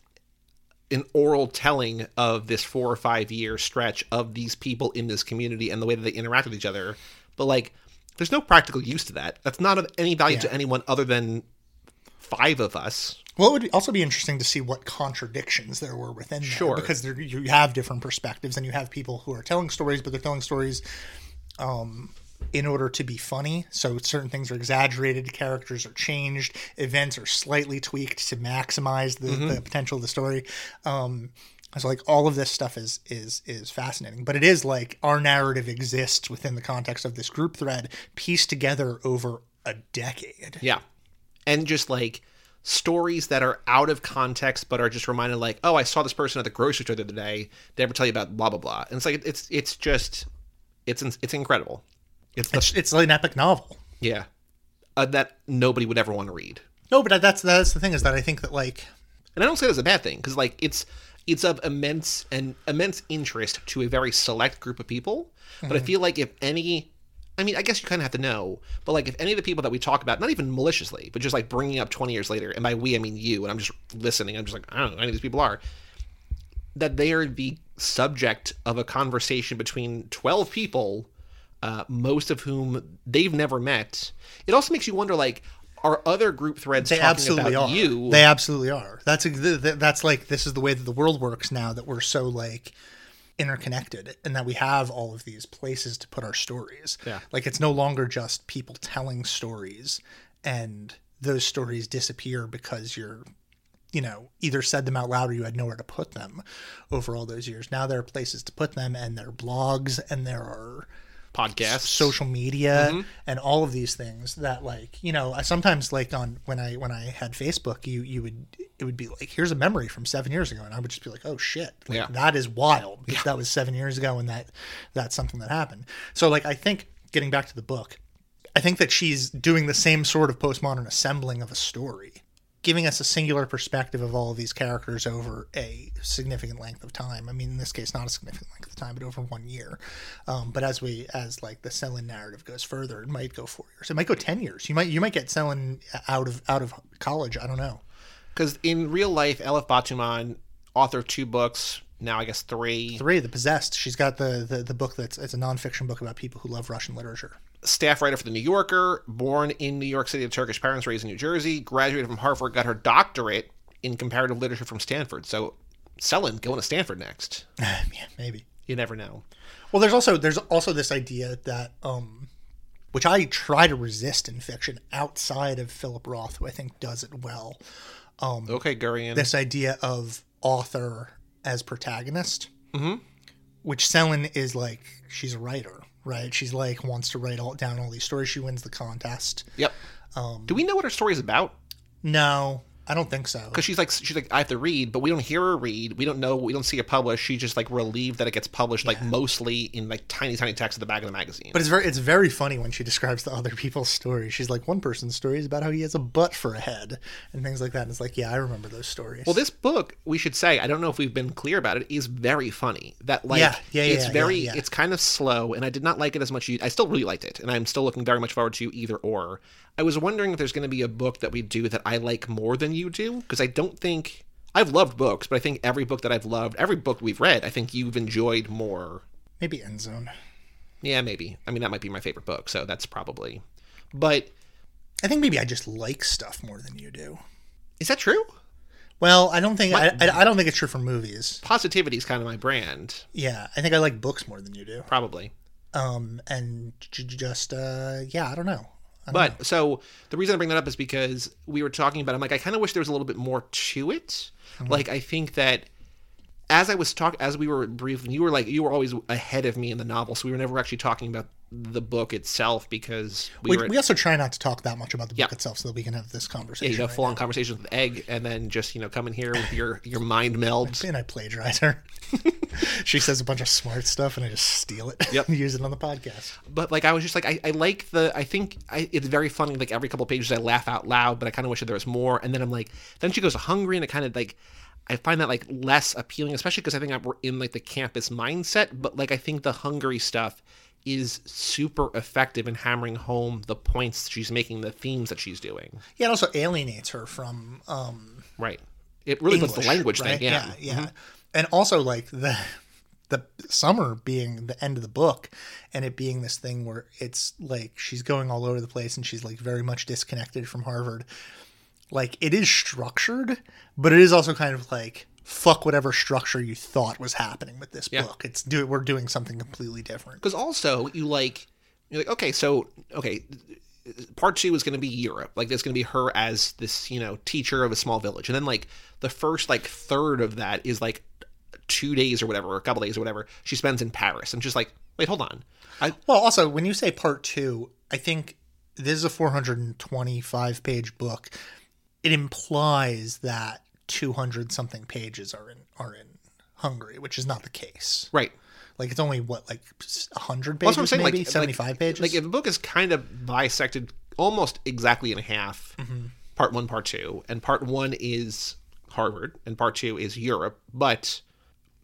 an oral telling of this four or five year stretch of these people in this community and the way that they interact with each other. But like, there's no practical use to that. That's not of any value to anyone other than five of us. Well, it would also be interesting to see what contradictions there were within there, Sure. because there, you have different perspectives, and you have people who are telling stories, but they're telling stories um, in order to be funny. So certain things are exaggerated, characters are changed, events are slightly tweaked to maximize the, the potential of the story. Um, so like all of this stuff is is is fascinating, but it is like our narrative exists within the context of this group thread, pieced together over a decade. Yeah. And just like stories that are out of context but are just reminded like, oh, I saw this person at the grocery store the other day. They ever tell you about blah blah blah. And it's like it's it's just it's it's incredible. It's the It's, it's like an epic novel. Yeah. Uh, that nobody would ever want to read. No, but that's that's the thing is that I think that like And I don't say that's a bad thing because like it's it's of immense and immense interest to a very select group of people. But I feel like if any I mean, I guess you kind of have to know, but like if any of the people that we talk about, not even maliciously, but just like bringing up 20 years later, and by we I mean you, and I'm just listening, I'm just like, I don't know who any of these people are, that they are the subject of a conversation between 12 people, uh, most of whom they've never met. It also makes you wonder, like, are other group threads they talking absolutely about are. you? They absolutely are. That's a, th- th- that's like this is the way that the world works now that we're so like interconnected and that we have all of these places to put our stories. Yeah. Like it's no longer just people telling stories and those stories disappear because you're you know, either said them out loud or you had nowhere to put them over all those years. Now there are places to put them and there are blogs and there are podcasts. social media mm-hmm. and all of these things that like you know I sometimes like on when i when i had facebook you you would it would be like here's a memory from seven years ago. And i would just be like oh shit. Like, Yeah. that is wild. Because that was seven years ago and that that's something that happened. So like i think getting back to the book i think that she's doing the same sort of postmodern assembling of a story giving us a singular perspective of all of these characters over a significant length of time. I mean, in this case, not a significant length of time, but over one year. Um, but as we, as like the Selin narrative goes further, it might go four years. It might go ten years. You might, you might get Selin out of out of college. I don't know. Because in real life, Elif Batuman, author of two books, now I guess three, Three, The Possessed. She's got the the, the book that's it's a nonfiction book about people who love Russian literature. staff writer for The New Yorker, born in New York City to Turkish parents, raised in New Jersey, graduated from Harvard, got her doctorate in comparative literature from Stanford. So, Selin going to Stanford next. yeah, maybe. You never know. Well, there's also there's also this idea that um, which I try to resist in fiction outside of Philip Roth, who I think does it well. Um, Okay, Gurian. This idea of author as protagonist, mm-hmm. which Selin is like she's a writer, right? She's like wants to write all down all these stories. She wins the contest. Yep. Um, Do we know what her story is about? No, I don't think so. Because she's like, she's like, I have to read, but we don't hear her read. We don't know. We don't see it published. She's just like relieved that it gets published, like mostly in like tiny, tiny text at the back of the magazine. But it's very it's very funny when she describes the other people's stories. She's like, one person's story is about how he has a butt for a head and things like that. And it's like, yeah, I remember those stories. Well, this book, we should say, I don't know if we've been clear about it, is very funny. That like, Yeah, yeah, it's yeah, very, yeah, yeah. it's kind of slow, and I did not like it as much. I still really liked it, and I'm still looking very much forward to either or. I was wondering if there's going to be a book that we do that I like more than you do, because I don't think I've loved books, but I think every book that I've loved, every book we've read, I think you've enjoyed more. Maybe End Zone. Yeah, maybe. I mean, that might be my favorite book, so that's probably. But I think maybe I just like stuff more than you do. is that true? Well, I don't think I, I, I don't think it's true for movies. Positivity is kind of my brand, Yeah, I think I like books more than you do. probably. Um, and j- just uh, yeah, I don't know. Don't know. But so the reason I bring that up is because we were talking about. I'm like, I kind of wish there was a little bit more to it. Mm-hmm. Like, I think that as I was talking, as we were briefing, you were like, you were always ahead of me in the novel, so we were never actually talking about the book itself because we, we, we also try not to talk that much about the book Yeah. itself, so that we can have this yeah, conversation. you know, right full on conversations with Egg, and then just you know come in here with your your mind melds. And I plagiarize her. she says a bunch of smart stuff, and I just steal it Yep. and use it on the podcast. but like I was just like I, I like the I think I, it's very funny like every couple of pages I laugh out loud but I kind of wish that there was more and then I'm like then she goes hungry and it kind of like I find that like less appealing especially because I think we're in like the campus mindset but like I think the hungry stuff is super effective in hammering home the points she's making the themes that she's doing Yeah, it also alienates her from um, right it really puts the language right? thing yeah Mm-hmm. yeah, yeah. and also like the the summer being the end of the book and it being this thing where it's like she's going all over the place and she's like very much disconnected from Harvard. Like it is structured, but it is also kind of like fuck whatever structure you thought was happening with this Yeah. book. It's do we're doing something completely different. because also you like you're like okay so okay part two is going to be europe like there's going to be her as this you know teacher of a small village and then like the first like third of that is like two days or whatever or a couple days or whatever she spends in paris and just like wait hold on I, Well, also when you say part two, I think this is a 425 page book. It implies that 200 something pages are in are in Hungary, which is not the case. right Like it's only what like 100 pages, what I'm saying maybe like 75 like, pages. like if a book is kind of bisected almost exactly in half mm-hmm. part one part two and part one is harvard and part two is europe but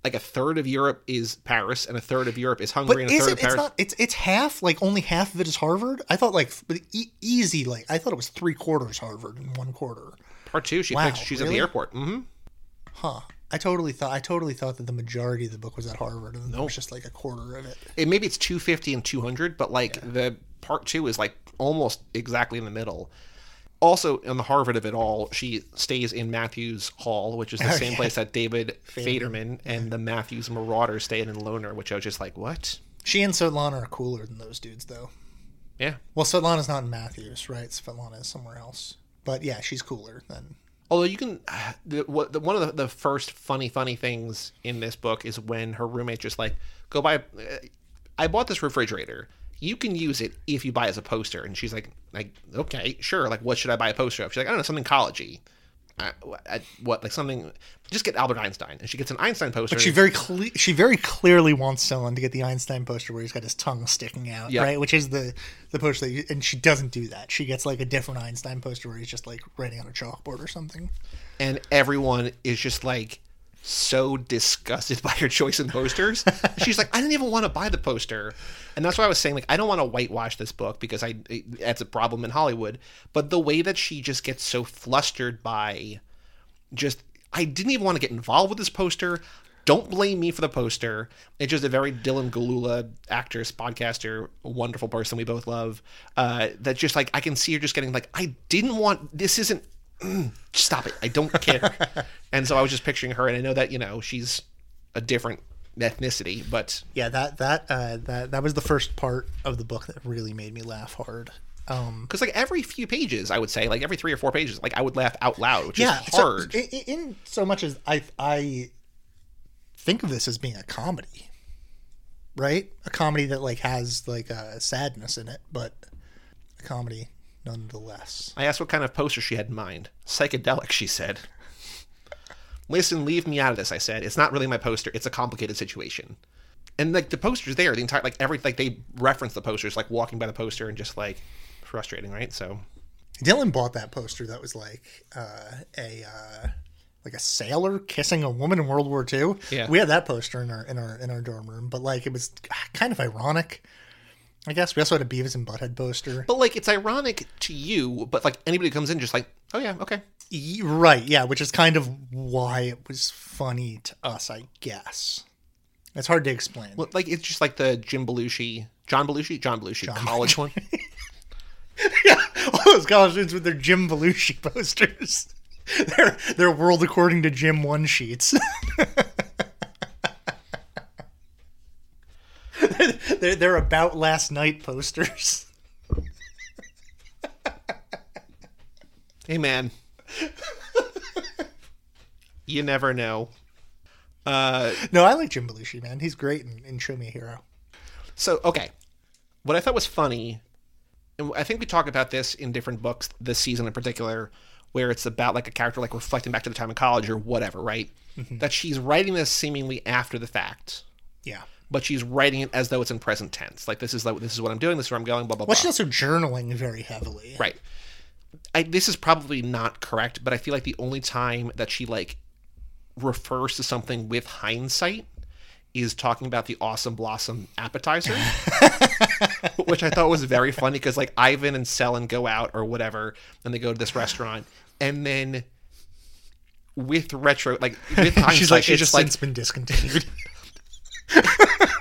like a third of Europe is Paris, and a third of Europe is but Hungary, and a is third it? of It's not. It's it's half. Like only half of it is Harvard. I thought like e- easy. Like I thought it was three quarters Harvard and one quarter. Part two, she Wow, thinks she's at the airport. hmm Huh. I totally thought. I totally thought that the majority of the book was at Harvard, and there was just like a quarter of it. It, maybe it's two fifty and two hundred, but like the part two is like almost exactly in the middle. Also, in the Harvard of it all, she stays in Matthews Hall, which is the Oh, same yeah. place that David Federman and the Matthews Marauders stayed in Loner, which I was just like, what? She and Svetlana are cooler than those dudes, though. Yeah. Well, Svetlana's not in Matthews, right? Svetlana is somewhere else. But yeah, she's cooler than. Although you can, the, what, the, one of the, the first funny, funny things in this book is when her roommate just like go buy. Uh, I bought this refrigerator, you can use it if you buy as a poster. And she's like, like, okay, sure. Like, what should I buy a poster of? She's like, I don't know, something collegey. Uh, what- what, like something? Just get Albert Einstein, and she gets an Einstein poster. But She very cle- she very clearly wants Selin to get the Einstein poster where he's got his tongue sticking out, Yeah. right? Which is the the poster, that you, and she doesn't do that. She gets like a different Einstein poster where he's just like writing on a chalkboard or something. and everyone is just like so disgusted by her choice in posters. She's like, I didn't even want to buy the poster, and that's why I was saying like I don't want to whitewash this book because I it, that's a problem in Hollywood. But the way that she just gets so flustered by just I didn't even want to get involved with this poster. Don't blame me for the poster. It's just a very Dylan Galula, actress, podcaster, wonderful person we both love. Uh, that just like I can see her just getting like I didn't want this isn't stop it. I don't care. and so I was just picturing her, and I know that you know she's a different ethnicity, but Yeah, that that uh, that that was the first part of the book that really made me laugh hard. Um, because like every few pages, I would say like every three or four pages, like I would laugh out loud, which yeah, is so- hard. in, in so much as I I think of this as being a comedy, right? A comedy that like has like a sadness in it, but a comedy nonetheless. I asked what kind of poster she had in mind. Psychedelic, she said. Listen, leave me out of this, I said. It's not really my poster. It's a complicated situation. And like the poster's there, the entire like every like they reference the posters, like walking by the poster and just like frustrating, right? So Dylan bought that poster that was like uh, a uh, like a sailor kissing a woman in World War II. Yeah. we had that poster in our in our in our dorm room, but like it was kind of ironic. I guess we also had a Beavis and Butthead poster. But like it's ironic to you, but like anybody who comes in just like, oh yeah, okay. Y- Right, yeah, which is kind of why it was funny to us, I guess. It's hard to explain. Well, like it's just like the Jim Belushi, John Belushi, John Belushi college one. yeah, All those college students with their Jim Belushi posters. Their their world according to Jim one sheets. they're, they're about last night posters. hey man, you never know. Uh, No, I like Jim Belushi, man. He's great in, in Show Me a Hero. So, okay. What I thought was funny, and I think we talk about this in different books this season in particular, where it's about like a character like reflecting back to the time in college or whatever, right? That she's writing this seemingly after the fact, Yeah. But she's writing it as though it's in present tense. Like this is like this is what I'm doing, this is where I'm going, blah blah Well, blah. she's also journaling very heavily. Right. I, this is probably not correct, but I feel like the only time that she like refers to something with hindsight is talking about the awesome blossom appetizer, which I thought was very funny because like Ivan and Selin go out or whatever, and they go to this restaurant, and then with retro like with hindsight, She's like, she's it's just like since been discontinued.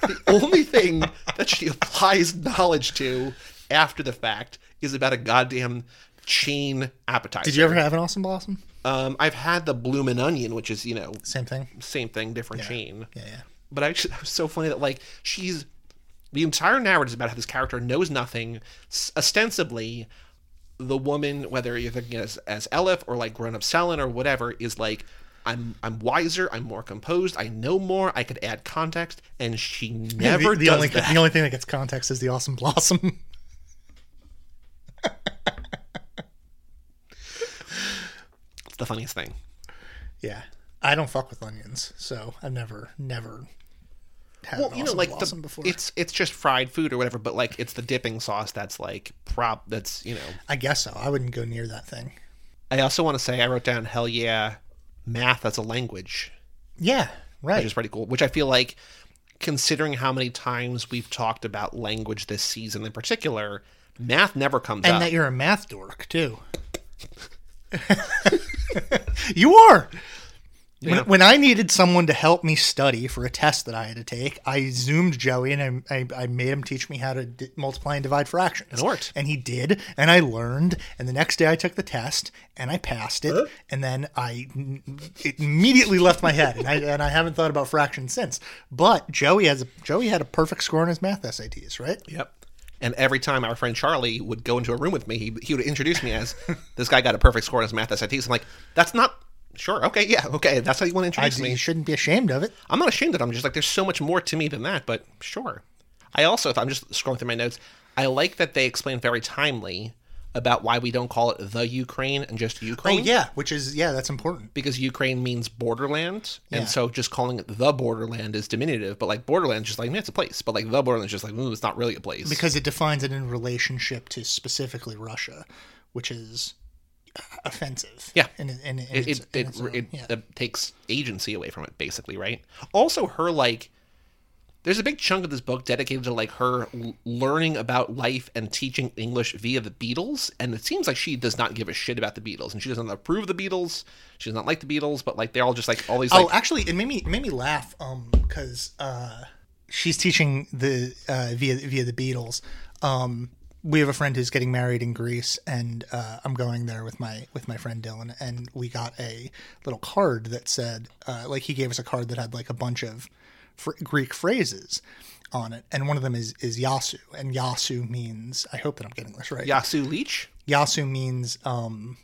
the only thing that she applies knowledge to after the fact is about a goddamn chain appetizer. Did you ever have an Awesome Blossom? Um, I've had the bloomin' onion, which is you know Same thing. same thing, different chain. Yeah, yeah. But I just it was so funny that like she's the entire narrative is about how this character knows nothing. Ostensibly, the woman, whether you're thinking as as Elif or like grown up Selin or whatever, is like. I'm I'm wiser. I'm more composed. I know more. I could add context, and she never the, the does only that. the only thing that gets context is the Awesome Blossom. It's the funniest thing. yeah, I don't fuck with onions, so I've never never had Well, an you know, Awesome like Blossom the, before. it's it's just fried food or whatever, but like it's the dipping sauce that's like prop. That's you know. I guess so. I wouldn't go near that thing. I also want to say I wrote down hell yeah, math as a language, Yeah, right. which is pretty cool. Which I feel like, considering how many times we've talked about language this season in particular, math never comes and up. And that you're a math dork too. you are. Yeah. When, when I needed someone to help me study for a test that I had to take, I zoomed Joey and I, I, I made him teach me how to d- multiply and divide fractions. It worked. And he did, and I learned. And the next day I took the test and I passed it. And then I it immediately left my head, and I, and I haven't thought about fractions since. But Joey has a, Joey had a perfect score on his math SATs, right? Yep. And every time our friend Charlie would go into a room with me, he, he would introduce me as this guy got a perfect score on his math SATs. I'm like, that's not sure. Okay, yeah, okay, that's how you want to I, introduce me. you shouldn't be ashamed of it. I'm not ashamed of it. I'm just like, there's so much more to me than that, but sure. I also, I'm just scrolling through my notes. I like that they explain very timely about why we don't call it the Ukraine and just oh, Ukraine. Oh yeah, which is yeah, that's important. Because Ukraine means borderland, Yeah. and so just calling it the borderland is diminutive. But like borderland, just like man, it's a place. But like the borderland is just like ooh, it's not really a place. because it defines it in relationship to specifically Russia, which is offensive. Yeah. in, in, in, in it its, it, it, its own- it, yeah. uh, takes agency away from it basically right also her like there's a big chunk of this book dedicated to like her learning about life and teaching english via the beatles and it seems like she does not give a shit about the beatles and she doesn't approve the beatles she does not like the beatles but like they're all just like all these like oh, actually, it made me it made me laugh um because uh, she's teaching the uh, via via the Beatles. Um, we have a friend who's getting married in Greece, and uh, I'm going there with my with my friend Dylan, and we got a little card that said uh, like he gave us a card that had like a bunch of fr- Greek phrases on it, and one of them is is Yasu, and Yasu means I hope that I'm getting this right. yasu leech. Yasu means um,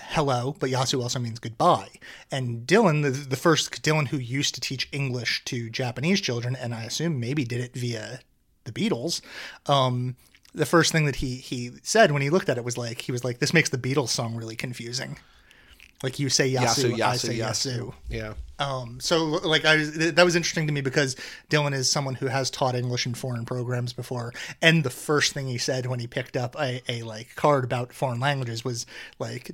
hello, but Yasu also means goodbye. And Dylan, the, the first Dylan who used to teach English to Japanese children, and I assume maybe did it via the Beatles. Um, the first thing that he he said when he looked at it was like he was like, "This makes the Beatles song really confusing." Like you say Yasu, yasu I say Yasu. yasu yeah Um, so like I was, that was interesting to me because Dylan is someone who has taught English in foreign programs before, and the first thing he said when he picked up a, a like card about foreign languages was like,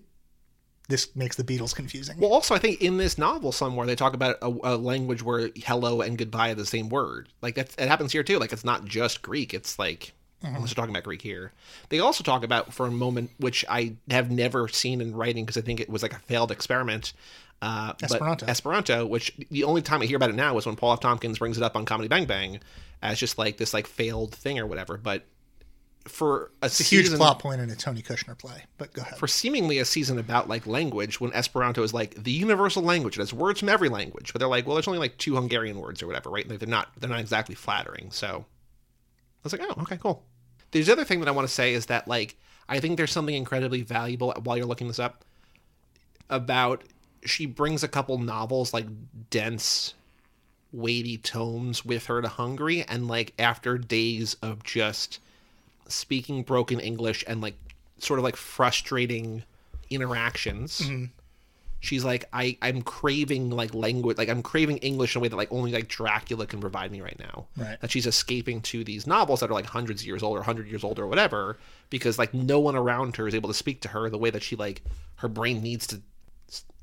"This makes the Beatles confusing." Well, also, I think in this novel somewhere they talk about a, a language where hello and goodbye are the same word. Like that's it happens here too. Like it's not just Greek. It's like unless we're talking about Greek here. They also talk about for a moment, which I have never seen in writing because I think it was like a failed experiment. Uh, Esperanto. Esperanto, which the only time I hear about it now is when Paul F. Tompkins brings it up on Comedy Bang Bang as just like this like failed thing or whatever. But for a, It's a huge plot point in a Tony Kushner play, but go ahead. for seemingly a season about like language when Esperanto is like the universal language. It has words from every language, but they're like, well, there's only like two Hungarian words or whatever, right? Like they're not they're not exactly flattering. So was like, oh, okay, cool. There's the other thing that I want to say is that like I think there's something incredibly valuable while you're looking this up about she brings a couple novels like dense weighty tomes with her to Hungary and like after days of just speaking broken English and like sort of like frustrating interactions. Mm-hmm. She's like, I, I'm craving like language, like I'm craving English in a way that like only like Dracula can provide me right now. Right. That she's escaping to these novels that are like hundreds of years old or hundred years old or whatever, because like no one around her is able to speak to her the way that she like her brain needs to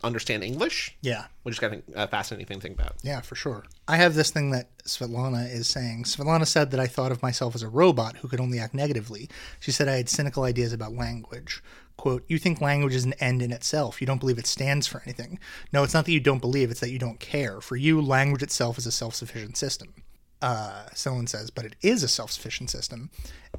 understand English, Yeah, which is kind of a fascinating thing to think about. yeah, for sure. I have this thing that Svetlana is saying. Svetlana said that I thought of myself as a robot who could only act negatively. She said I had cynical ideas about language. Quote, you think language is an end in itself. You don't believe it stands for anything. No, it's not that you don't believe, it's that you don't care. For you, language itself is a self sufficient system. Uh, someone says, but it is a self sufficient system.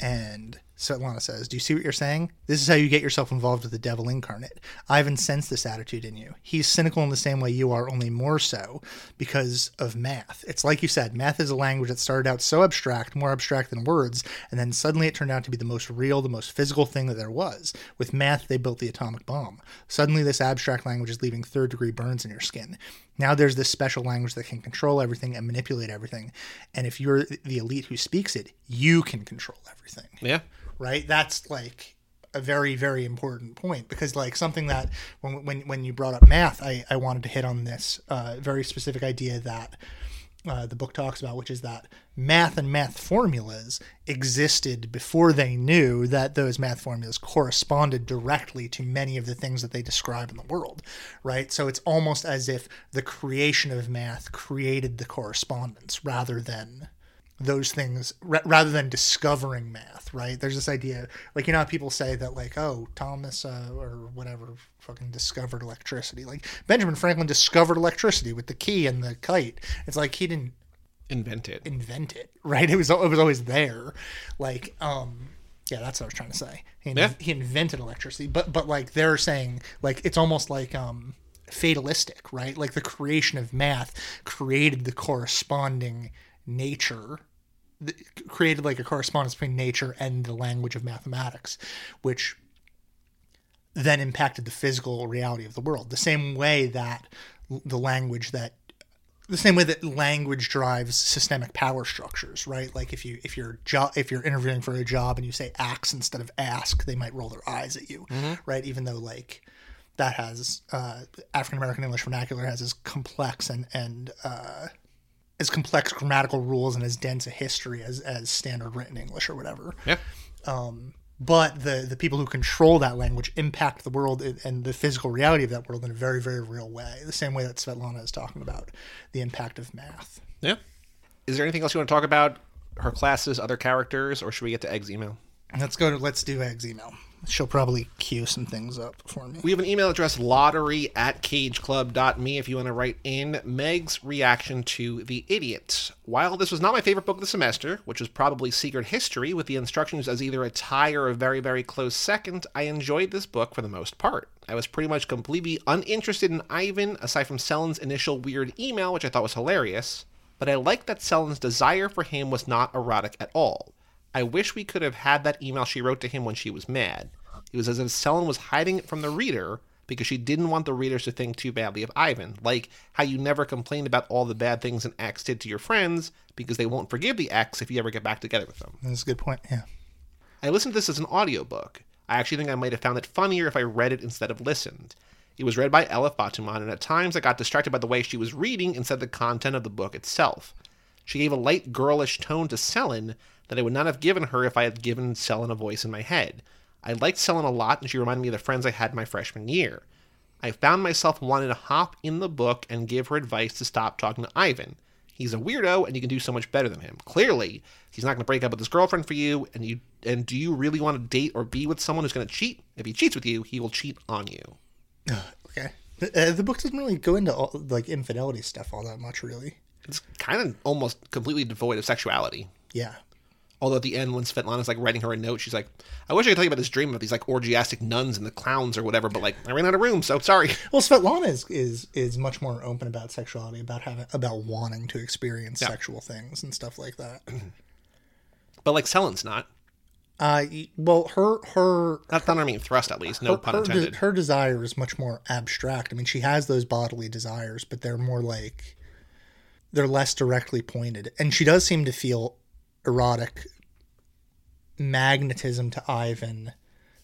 And Svetlana says, Do you see what you're saying? This is how you get yourself involved with the devil incarnate. Ivan sensed this attitude in you. He's cynical in the same way you are, only more so because of math. It's like you said, math is a language that started out so abstract, more abstract than words, and then suddenly it turned out to be the most real, the most physical thing that there was. With math, they built the atomic bomb. Suddenly, this abstract language is leaving third degree burns in your skin. Now there's this special language that can control everything and manipulate everything. And if you're the elite who speaks it, you can control everything Yeah. right? That's like a very very important point because like something that when when when you brought up math, I I wanted to hit on this uh, very specific idea that. Uh, the book talks about, which is that math and math formulas existed before they knew that those math formulas corresponded directly to many of the things that they describe in the world, right? So it's almost as if the creation of math created the correspondence rather than those things ra- rather than discovering math right? There's this idea like you know how people say that like oh thomas uh, or whatever fucking discovered electricity. Like benjamin franklin discovered electricity with the key and the kite. It's like he didn't Invent it. invent it right? It was it was always there. Like um yeah that's what i was trying to say. He, Yeah. he invented electricity but but like they're saying like it's almost like um fatalistic right? Like the creation of math created the corresponding nature created like a correspondence between nature and the language of mathematics which then impacted the physical reality of the world the same way that the language that the same way that language drives systemic power structures, right? Like if you if you're jo- if you're interviewing for a job and you say ax instead of ask, they might roll their eyes at you, right? Even though like that has uh, African American English vernacular has as complex and and uh, as complex grammatical rules and as dense a history as as standard written English or whatever Yeah. Um, but the the people who control that language impact the world and- and the physical reality of that world in a very very real way the same way that svetlana is talking about the impact of math Yeah. Is there anything else you want to talk about? Her classes, other characters, or should we get to Egg's email? let's go to let's do eggs email she'll probably cue some things up for me We have an email address, lottery at cageclub.me, if you want to write in Meg's reaction to The Idiot. While this was not my favorite book of the semester, which was probably Secret History, with the instructions as either a tie or a very, very close second, I enjoyed this book for the most part. I was pretty much completely uninterested in Ivan, aside from Selin's initial weird email, which I thought was hilarious, but I liked that Selin's desire for him was not erotic at all. I wish we could have had that email she wrote to him when she was mad. It was as if Selin was hiding it from the reader because she didn't want the readers to think too badly of Ivan. Like how you never complained about all the bad things an ex did to your friends because they won't forgive the ex if you ever get back together with them. that's a good point yeah I listened to this as an audiobook. I actually think I might have found it funnier if I read it instead of listened. It was read by Elif Batuman, and at times I got distracted by the way she was reading instead of the content of the book itself. She gave a light girlish tone to Selin that I would not have given her if I had given Selin a voice in my head. I liked Selin a lot, and she reminded me of the friends I had my freshman year. I found myself wanting to hop in the book and give her advice to stop talking to Ivan. He's a weirdo, and you can do so much better than him. Clearly, he's not going to break up with his girlfriend for you. And you and do you really want to date or be with someone who's going to cheat? If he cheats with you, he will cheat on you. okay uh, the book doesn't really go into all, like infidelity stuff all that much really It's kind of almost completely devoid of sexuality. yeah Although at the end, when Svetlana's like writing her a note, she's like, "I wish I could tell you about this dream about these like orgiastic nuns and the clowns or whatever, but like I ran out of room, so sorry." well svetlana is is is much more open about sexuality about having about wanting to experience sexual things and stuff like that But like Selin's not. uh well her her That's not I mean thrust at least. No her, pun her, intended. de- her desire is much more abstract. I mean, she has those bodily desires, but they're more like they're less directly pointed. And she does seem to feel erotic magnetism to Ivan,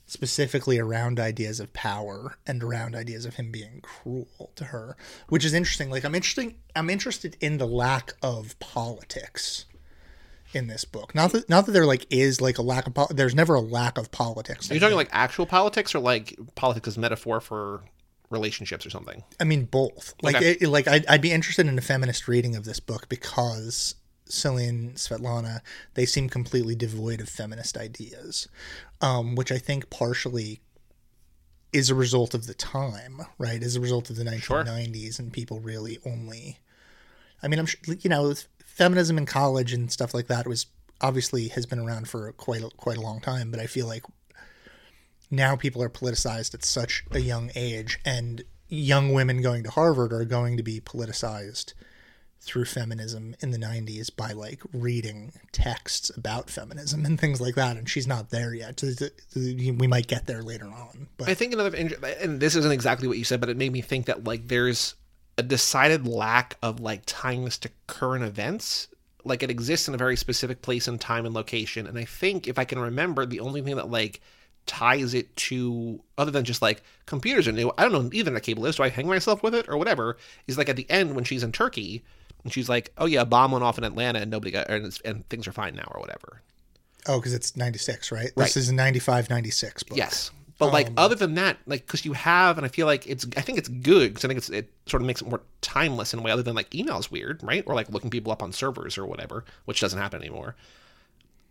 specifically around ideas of power and around ideas of him being cruel to her, which is interesting. Like I'm interesting. I'm interested in the lack of politics in this book. Not that not that there like is like a lack of. Po- there's never a lack of politics. Are you talking like actual politics or like politics as metaphor for relationships or something? I mean, both. Like, Okay. it, like I'd, I'd be interested in a feminist reading of this book because Selin Svetlana they seem completely devoid of feminist ideas, um, which I think partially is a result of the time, right? As a result of the 1990s, and people really only. I mean, I'm sure you know feminism in college and stuff like that was obviously has been around for quite a, quite a long time, but I feel like now people are politicized at such a young age and young women going to Harvard are going to be politicized through feminism in the 90s by like reading texts about feminism and things like that and she's not there yet we might get there later on but I think another, and this isn't exactly what you said, but it made me think that like there's a decided lack of like tying this to current events. Like it exists in a very specific place and time and location. And I think if I can remember, the only thing that like ties it to other than just like computers are new. I don't know what Ethernet cable is. Do I hang myself with it or whatever? Is like at the end when she's in Turkey and she's like, "Oh yeah, a bomb went off in Atlanta and nobody got and, it's, and things are fine now or whatever." oh because it's 96 right Right. this is a 95 96 book Yes. But like Um, other than that, like because you have, and I feel like it's, I think it's good because I think it's it sort of makes it more timeless in a way. Other than like email's weird, right? Or like looking people up on servers or whatever, which doesn't happen anymore.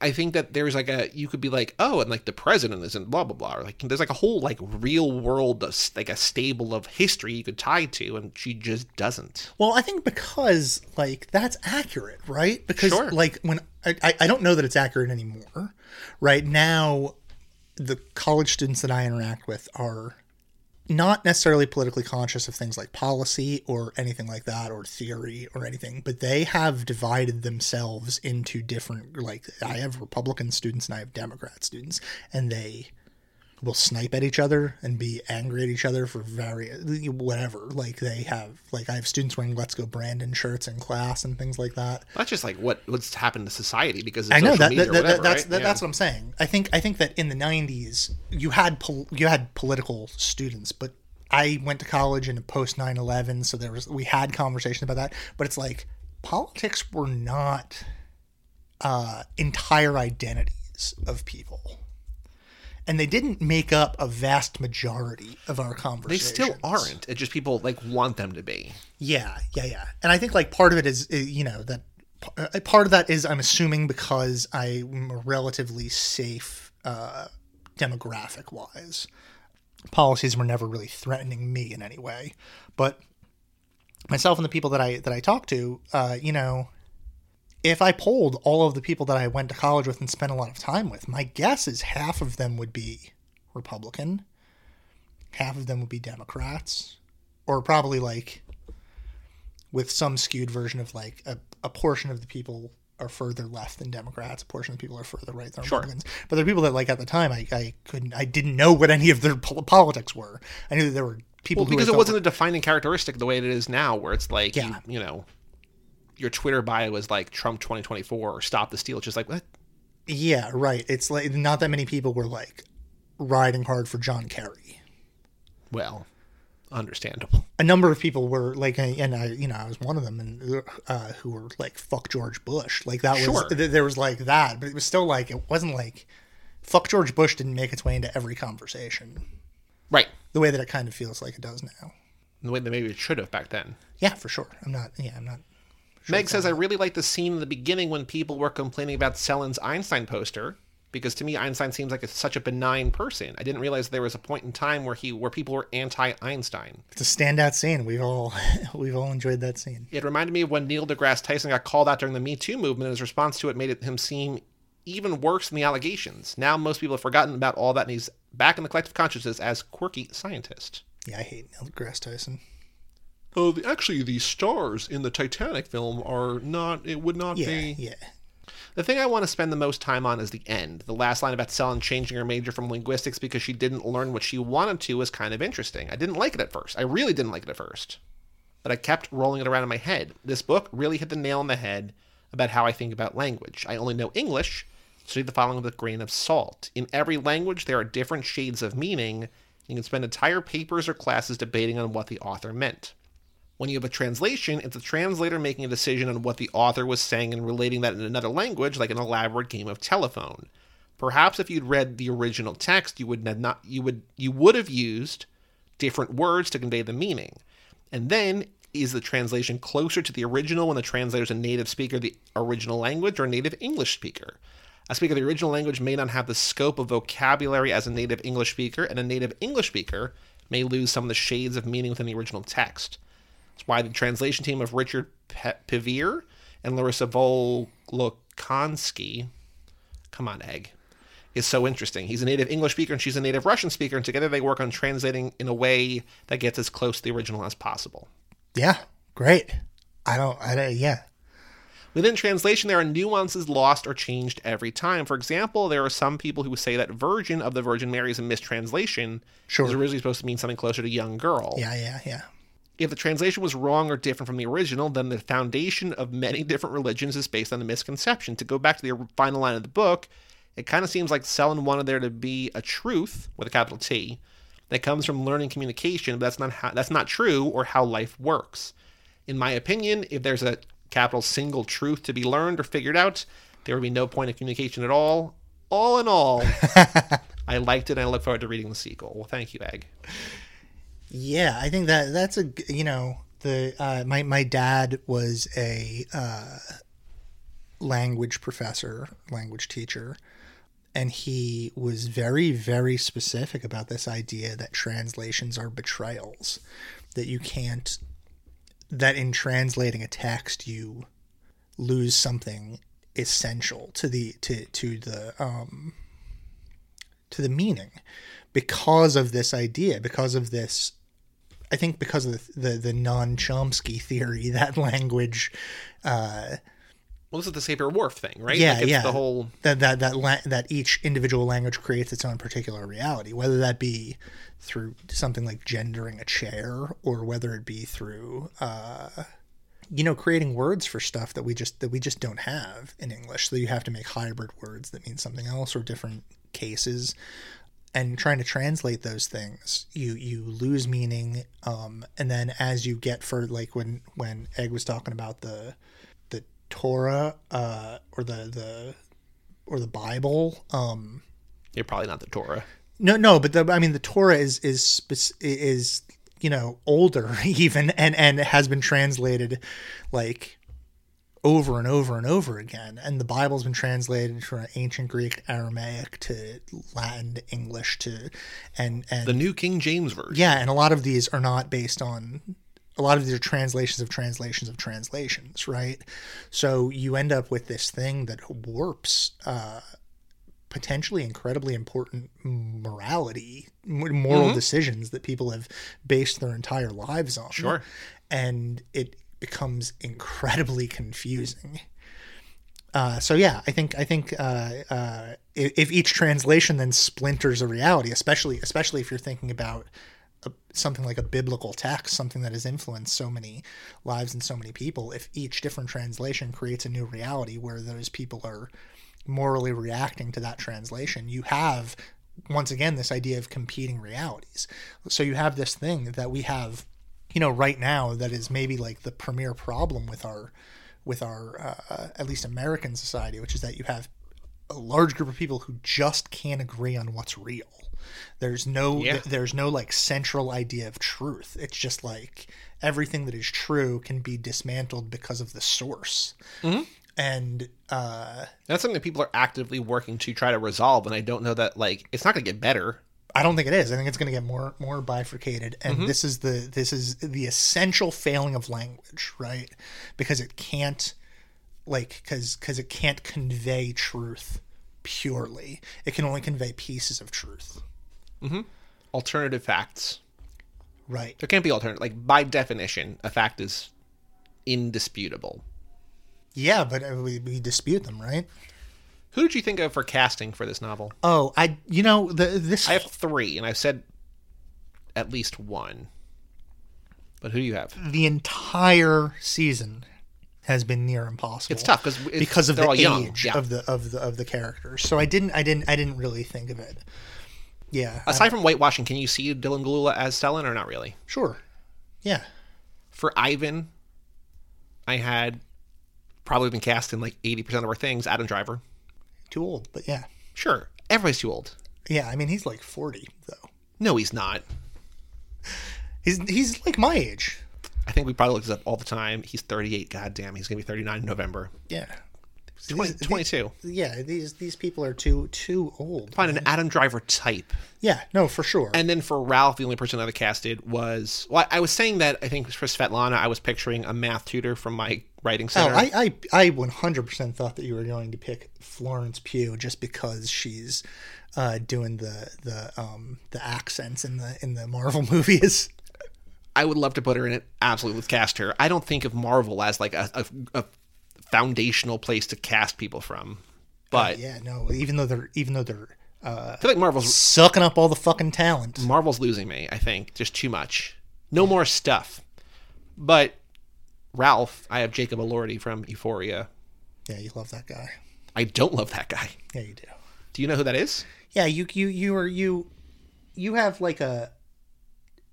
I think that there's like a you could be like oh and like the president isn't blah blah blah or like there's like a whole like real world uh, like a stable of history you could tie to and she just doesn't. Well, I think because like that's accurate, right? Because Sure. like when I, I I don't know that it's accurate anymore. Right now, the college students that I interact with are not necessarily politically conscious of things like policy or anything like that or theory or anything, but they have divided themselves into different like I have Republican students and I have Democrat students and they will snipe at each other and be angry at each other for various whatever. Like they have like I have students wearing "Let's Go Brandon" shirts in class and things like that. That's just like what what's happened to society because I know that, that, or that- whatever, that's right? that, Yeah. that's what I'm saying. I think I think that in the '90s you had pol- you had political students, but I went to college in a post 9/11, so there was we had conversations about that. But it's like politics were not uh, entire identities of people, and they didn't make up a vast majority of our conversation. They still aren't. It's just people like want them to be. Yeah, yeah, yeah. And I think like part of it is, uh, you know, that uh, part of that is I'm assuming because I'm a relatively safe uh, demographic wise. Policies were never really threatening me in any way, but myself and the people that I that I talk to, uh, you know, if I polled all of the people that I went to college with and spent a lot of time with, my guess is half of them would be Republican, half of them would be Democrats, or probably like with some skewed version of like a, a portion of the people are further left than Democrats, a portion of the people are further right than Sure. Republicans. But there are people that like at the time I, I couldn't I didn't know what any of their politics were. I knew that there were people Well, because it wasn't a defining characteristic the way it is now, where it's like, you, Yeah. you know, your Twitter bio is like Trump 2024 or Stop the Steal. It's just like, what? Yeah, right. It's like not that many people were like riding hard for John Kerry. Well, understandable. A number of people were like, and I, you know, I was one of them, and uh, who were like, "Fuck George Bush." Like that was Sure. th- there was like that, but it was still like it wasn't like "fuck George Bush" didn't make its way into every conversation Right. the way that it kind of feels like it does now. The way that maybe it should have back then. Yeah, for sure. I'm not. Yeah, I'm not. Meg says, I really like the scene in the beginning when people were complaining about Selin's Einstein poster, because to me, Einstein seems like a, such a benign person. I didn't realize there was a point in time where he where people were anti-Einstein. It's a standout scene. We've all we've all enjoyed that scene. It reminded me of when Neil deGrasse Tyson got called out during the Me Too movement, and his response to it made it, him seem even worse than the allegations. Now most people have forgotten about all that, and he's back in the collective consciousness as quirky scientist. Yeah, I hate Neil deGrasse Tyson. Oh, the, actually, the stars in the Titanic film are not. It would not Yeah, be. yeah. The thing I want to spend the most time on is the end. The last line about Selin changing her major from linguistics because she didn't learn what she wanted to was kind of interesting. I didn't like it at first. I really didn't like it at first. But I kept rolling it around in my head. This book really hit the nail on the head about how I think about language. I only know English, so read the following with a grain of salt. In every language, there are different shades of meaning. You can spend entire papers or classes debating on what the author meant. When you have a translation, it's the translator making a decision on what the author was saying and relating that in another language, like an elaborate game of telephone. Perhaps if you'd read the original text, you would not you would you would have used different words to convey the meaning. And then is the translation closer to the original when the translator is a native speaker of the original language or a native English speaker? A speaker of the original language may not have the scope of vocabulary as a native English speaker, and a native English speaker may lose some of the shades of meaning within the original text. It's why the translation team of Richard Pevear and Larissa Volokhonsky, come on, Egg, is so interesting. He's a native English speaker and she's a native Russian speaker, and together they work on translating in a way that gets as close to the original as possible. Yeah, great. I don't. I don't. Yeah. Within translation, there are nuances lost or changed every time. For example, there are some people who say that Virgin of the Virgin Mary is a mistranslation. Sure. Is originally supposed to mean something closer to young girl. Yeah. Yeah. Yeah. If the translation was wrong or different from the original, then the foundation of many different religions is based on a misconception. To go back to the final line of the book, it kind of seems like Selin wanted there to be a truth with a capital T that comes from learning communication, but that's not how, that's not true or how life works. In my opinion, if there's a capital single truth to be learned or figured out, there would be no point of communication at all. All in all, I liked it and I look forward to reading the sequel. Well, thank you, Egg. Yeah, I think that that's a you know the uh, my my dad was a uh, language professor, language teacher, and he was very very specific about this idea that translations are betrayals, that you can't that in translating a text you lose something essential to the to to the um to the meaning because of this idea because of this I think because of the the, the non Chomsky theory that language uh, Well, this is the Sapir Whorf thing, right? Yeah, like it's yeah. The whole that that that la- that each individual language creates its own particular reality, whether that be through something like gendering a chair, or whether it be through uh, you know creating words for stuff that we just that we just don't have in English. So you have to make hybrid words that mean something else or different cases. And trying to translate those things, you you lose meaning, um, and then as you get for like when when Egg was talking about the the Torah uh, or the the or the Bible. Um, you're probably not the Torah. no, no, but the, I mean the Torah is is is you know older even and and has been translated like over and over and over again, and the Bible's been translated from ancient Greek, Aramaic to Latin, to English to and and The New King James version. yeah, and a lot of these are not based on a lot of these are translations of translations of translations, right? So you end up with this thing that warps uh, potentially incredibly important morality, moral decisions that people have based their entire lives on. Sure. And it becomes incredibly confusing. Uh, so yeah, I think I think uh, uh, if, each translation then splinters a reality, especially especially if you're thinking about a, something like a biblical text, something that has influenced so many lives and so many people, if each different translation creates a new reality where those people are morally reacting to that translation, you have once again this idea of competing realities. So you have this thing that we have, you know, right now that is maybe like the premier problem with our with our uh, at least American society, which is that you have a large group of people who just can't agree on what's real. There's no Yeah. there's no like central idea of truth. It's just like everything that is true can be dismantled because of the source. And uh, That's something that people are actively working to try to resolve, and I don't know that like it's not going to get better. I don't think it is. I think it's going to get more more bifurcated, and Mm-hmm. this is the this is the essential failing of language, right? Because it can't like because because it can't convey truth purely. It can only convey pieces of truth, Mm-hmm. Alternative facts. right? There can't be alternative. Like by definition, a fact is indisputable. Yeah, but uh, we, we dispute them, right? Who did you think of for casting for this novel? Oh, I you know the this I have three, and I've said at least one. But who do you have? the entire season has been near impossible. It's tough because because of the age young. Yeah. of the of the of the characters. So I didn't I didn't I didn't really think of it. Yeah, Aside from whitewashing, can you see Dylan Gelula as Selin or not really? sure. Yeah, For Ivan, I had probably been cast in like eighty percent of our things. Adam Driver, too old, but yeah, sure. Everybody's too old. yeah. I mean, he's like forty though. No, he's not. He's he's like my age. I think we probably look this up all the time. He's 38. God damn, he's gonna be 39 in November. Yeah, 20, These- 22. yeah. These these people are too too old. Find an Adam Driver type. Yeah, no, for sure. And then for Ralph, the only person I ever casted was well, I was saying that I think for Svetlana, I was picturing a math tutor from my writing center. Oh. I, I, I 100% thought that you were going to pick Florence Pugh just because she's uh, doing the the um, the accents in the in the Marvel movies. I would love to put her in it. Absolutely, let's cast her. I don't think of Marvel as like a, a, a foundational place to cast people from, but Yeah, no, even though they're even though they're uh, I feel like Marvel's sucking up all the fucking talent. Marvel's losing me. I think just too much. No more stuff. But Ralph, I have Jacob Elordi from Euphoria. Yeah, you love that guy. I don't love that guy. Yeah, you do. Do you know who that is? Yeah, you you you are you you have like a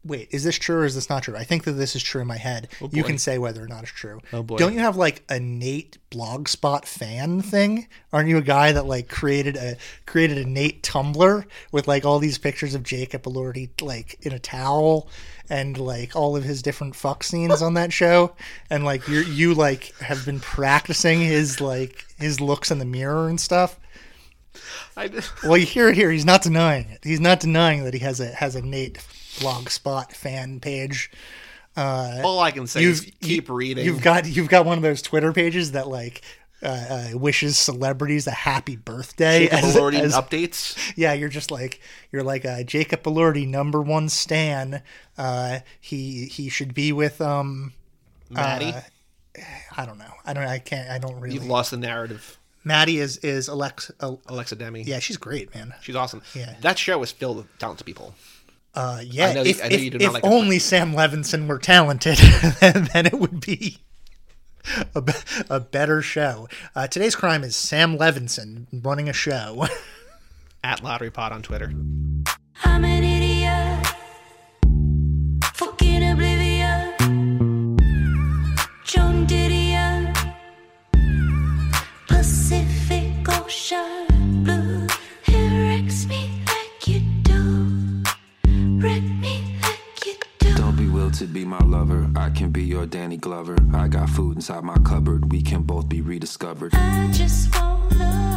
wait. Is this true or is this not true? I think that this is true in my head. Oh, you can say whether or not it's true. Oh, boy. Don't you have like a Nate Blogspot fan thing? Aren't you a guy that like created a created a Nate Tumblr with like all these pictures of Jacob Elordi like in a towel and like all of his different fuck scenes on that show and like you you like have been practicing his like his looks in the mirror and stuff. I, Well, you hear it here. He's not denying it. He's not denying that he has a has a Nate Blogspot fan page. all I can say is keep reading. You've got you've got one of those Twitter pages that like uh, uh, wishes celebrities a happy birthday. Jacob as- Elordi as- updates. yeah, you're just like you're like uh, Jacob Elordi, number one stan. Uh, he he should be with um Maddie. uh, I don't know. I don't. I can't. I don't really. You've lost the narrative. Maddie is is Alexa. Uh, Alexa Demie. yeah, she's great, man. She's awesome. Yeah. That show was filled with talented people. Uh, yeah, I know- if, I know if, you do not if like her. only Sam Levinson were talented, then, then it would be a, be- a better show. Uh, today's crime is Sam Levinson running a show. At Lottery Pod on Twitter. I'm an idiot. Fucking oblivion. Joan Didion. Pacific Ocean to be my lover. I can be your Danny Glover. I got food inside my cupboard. We can both be rediscovered. I just wanna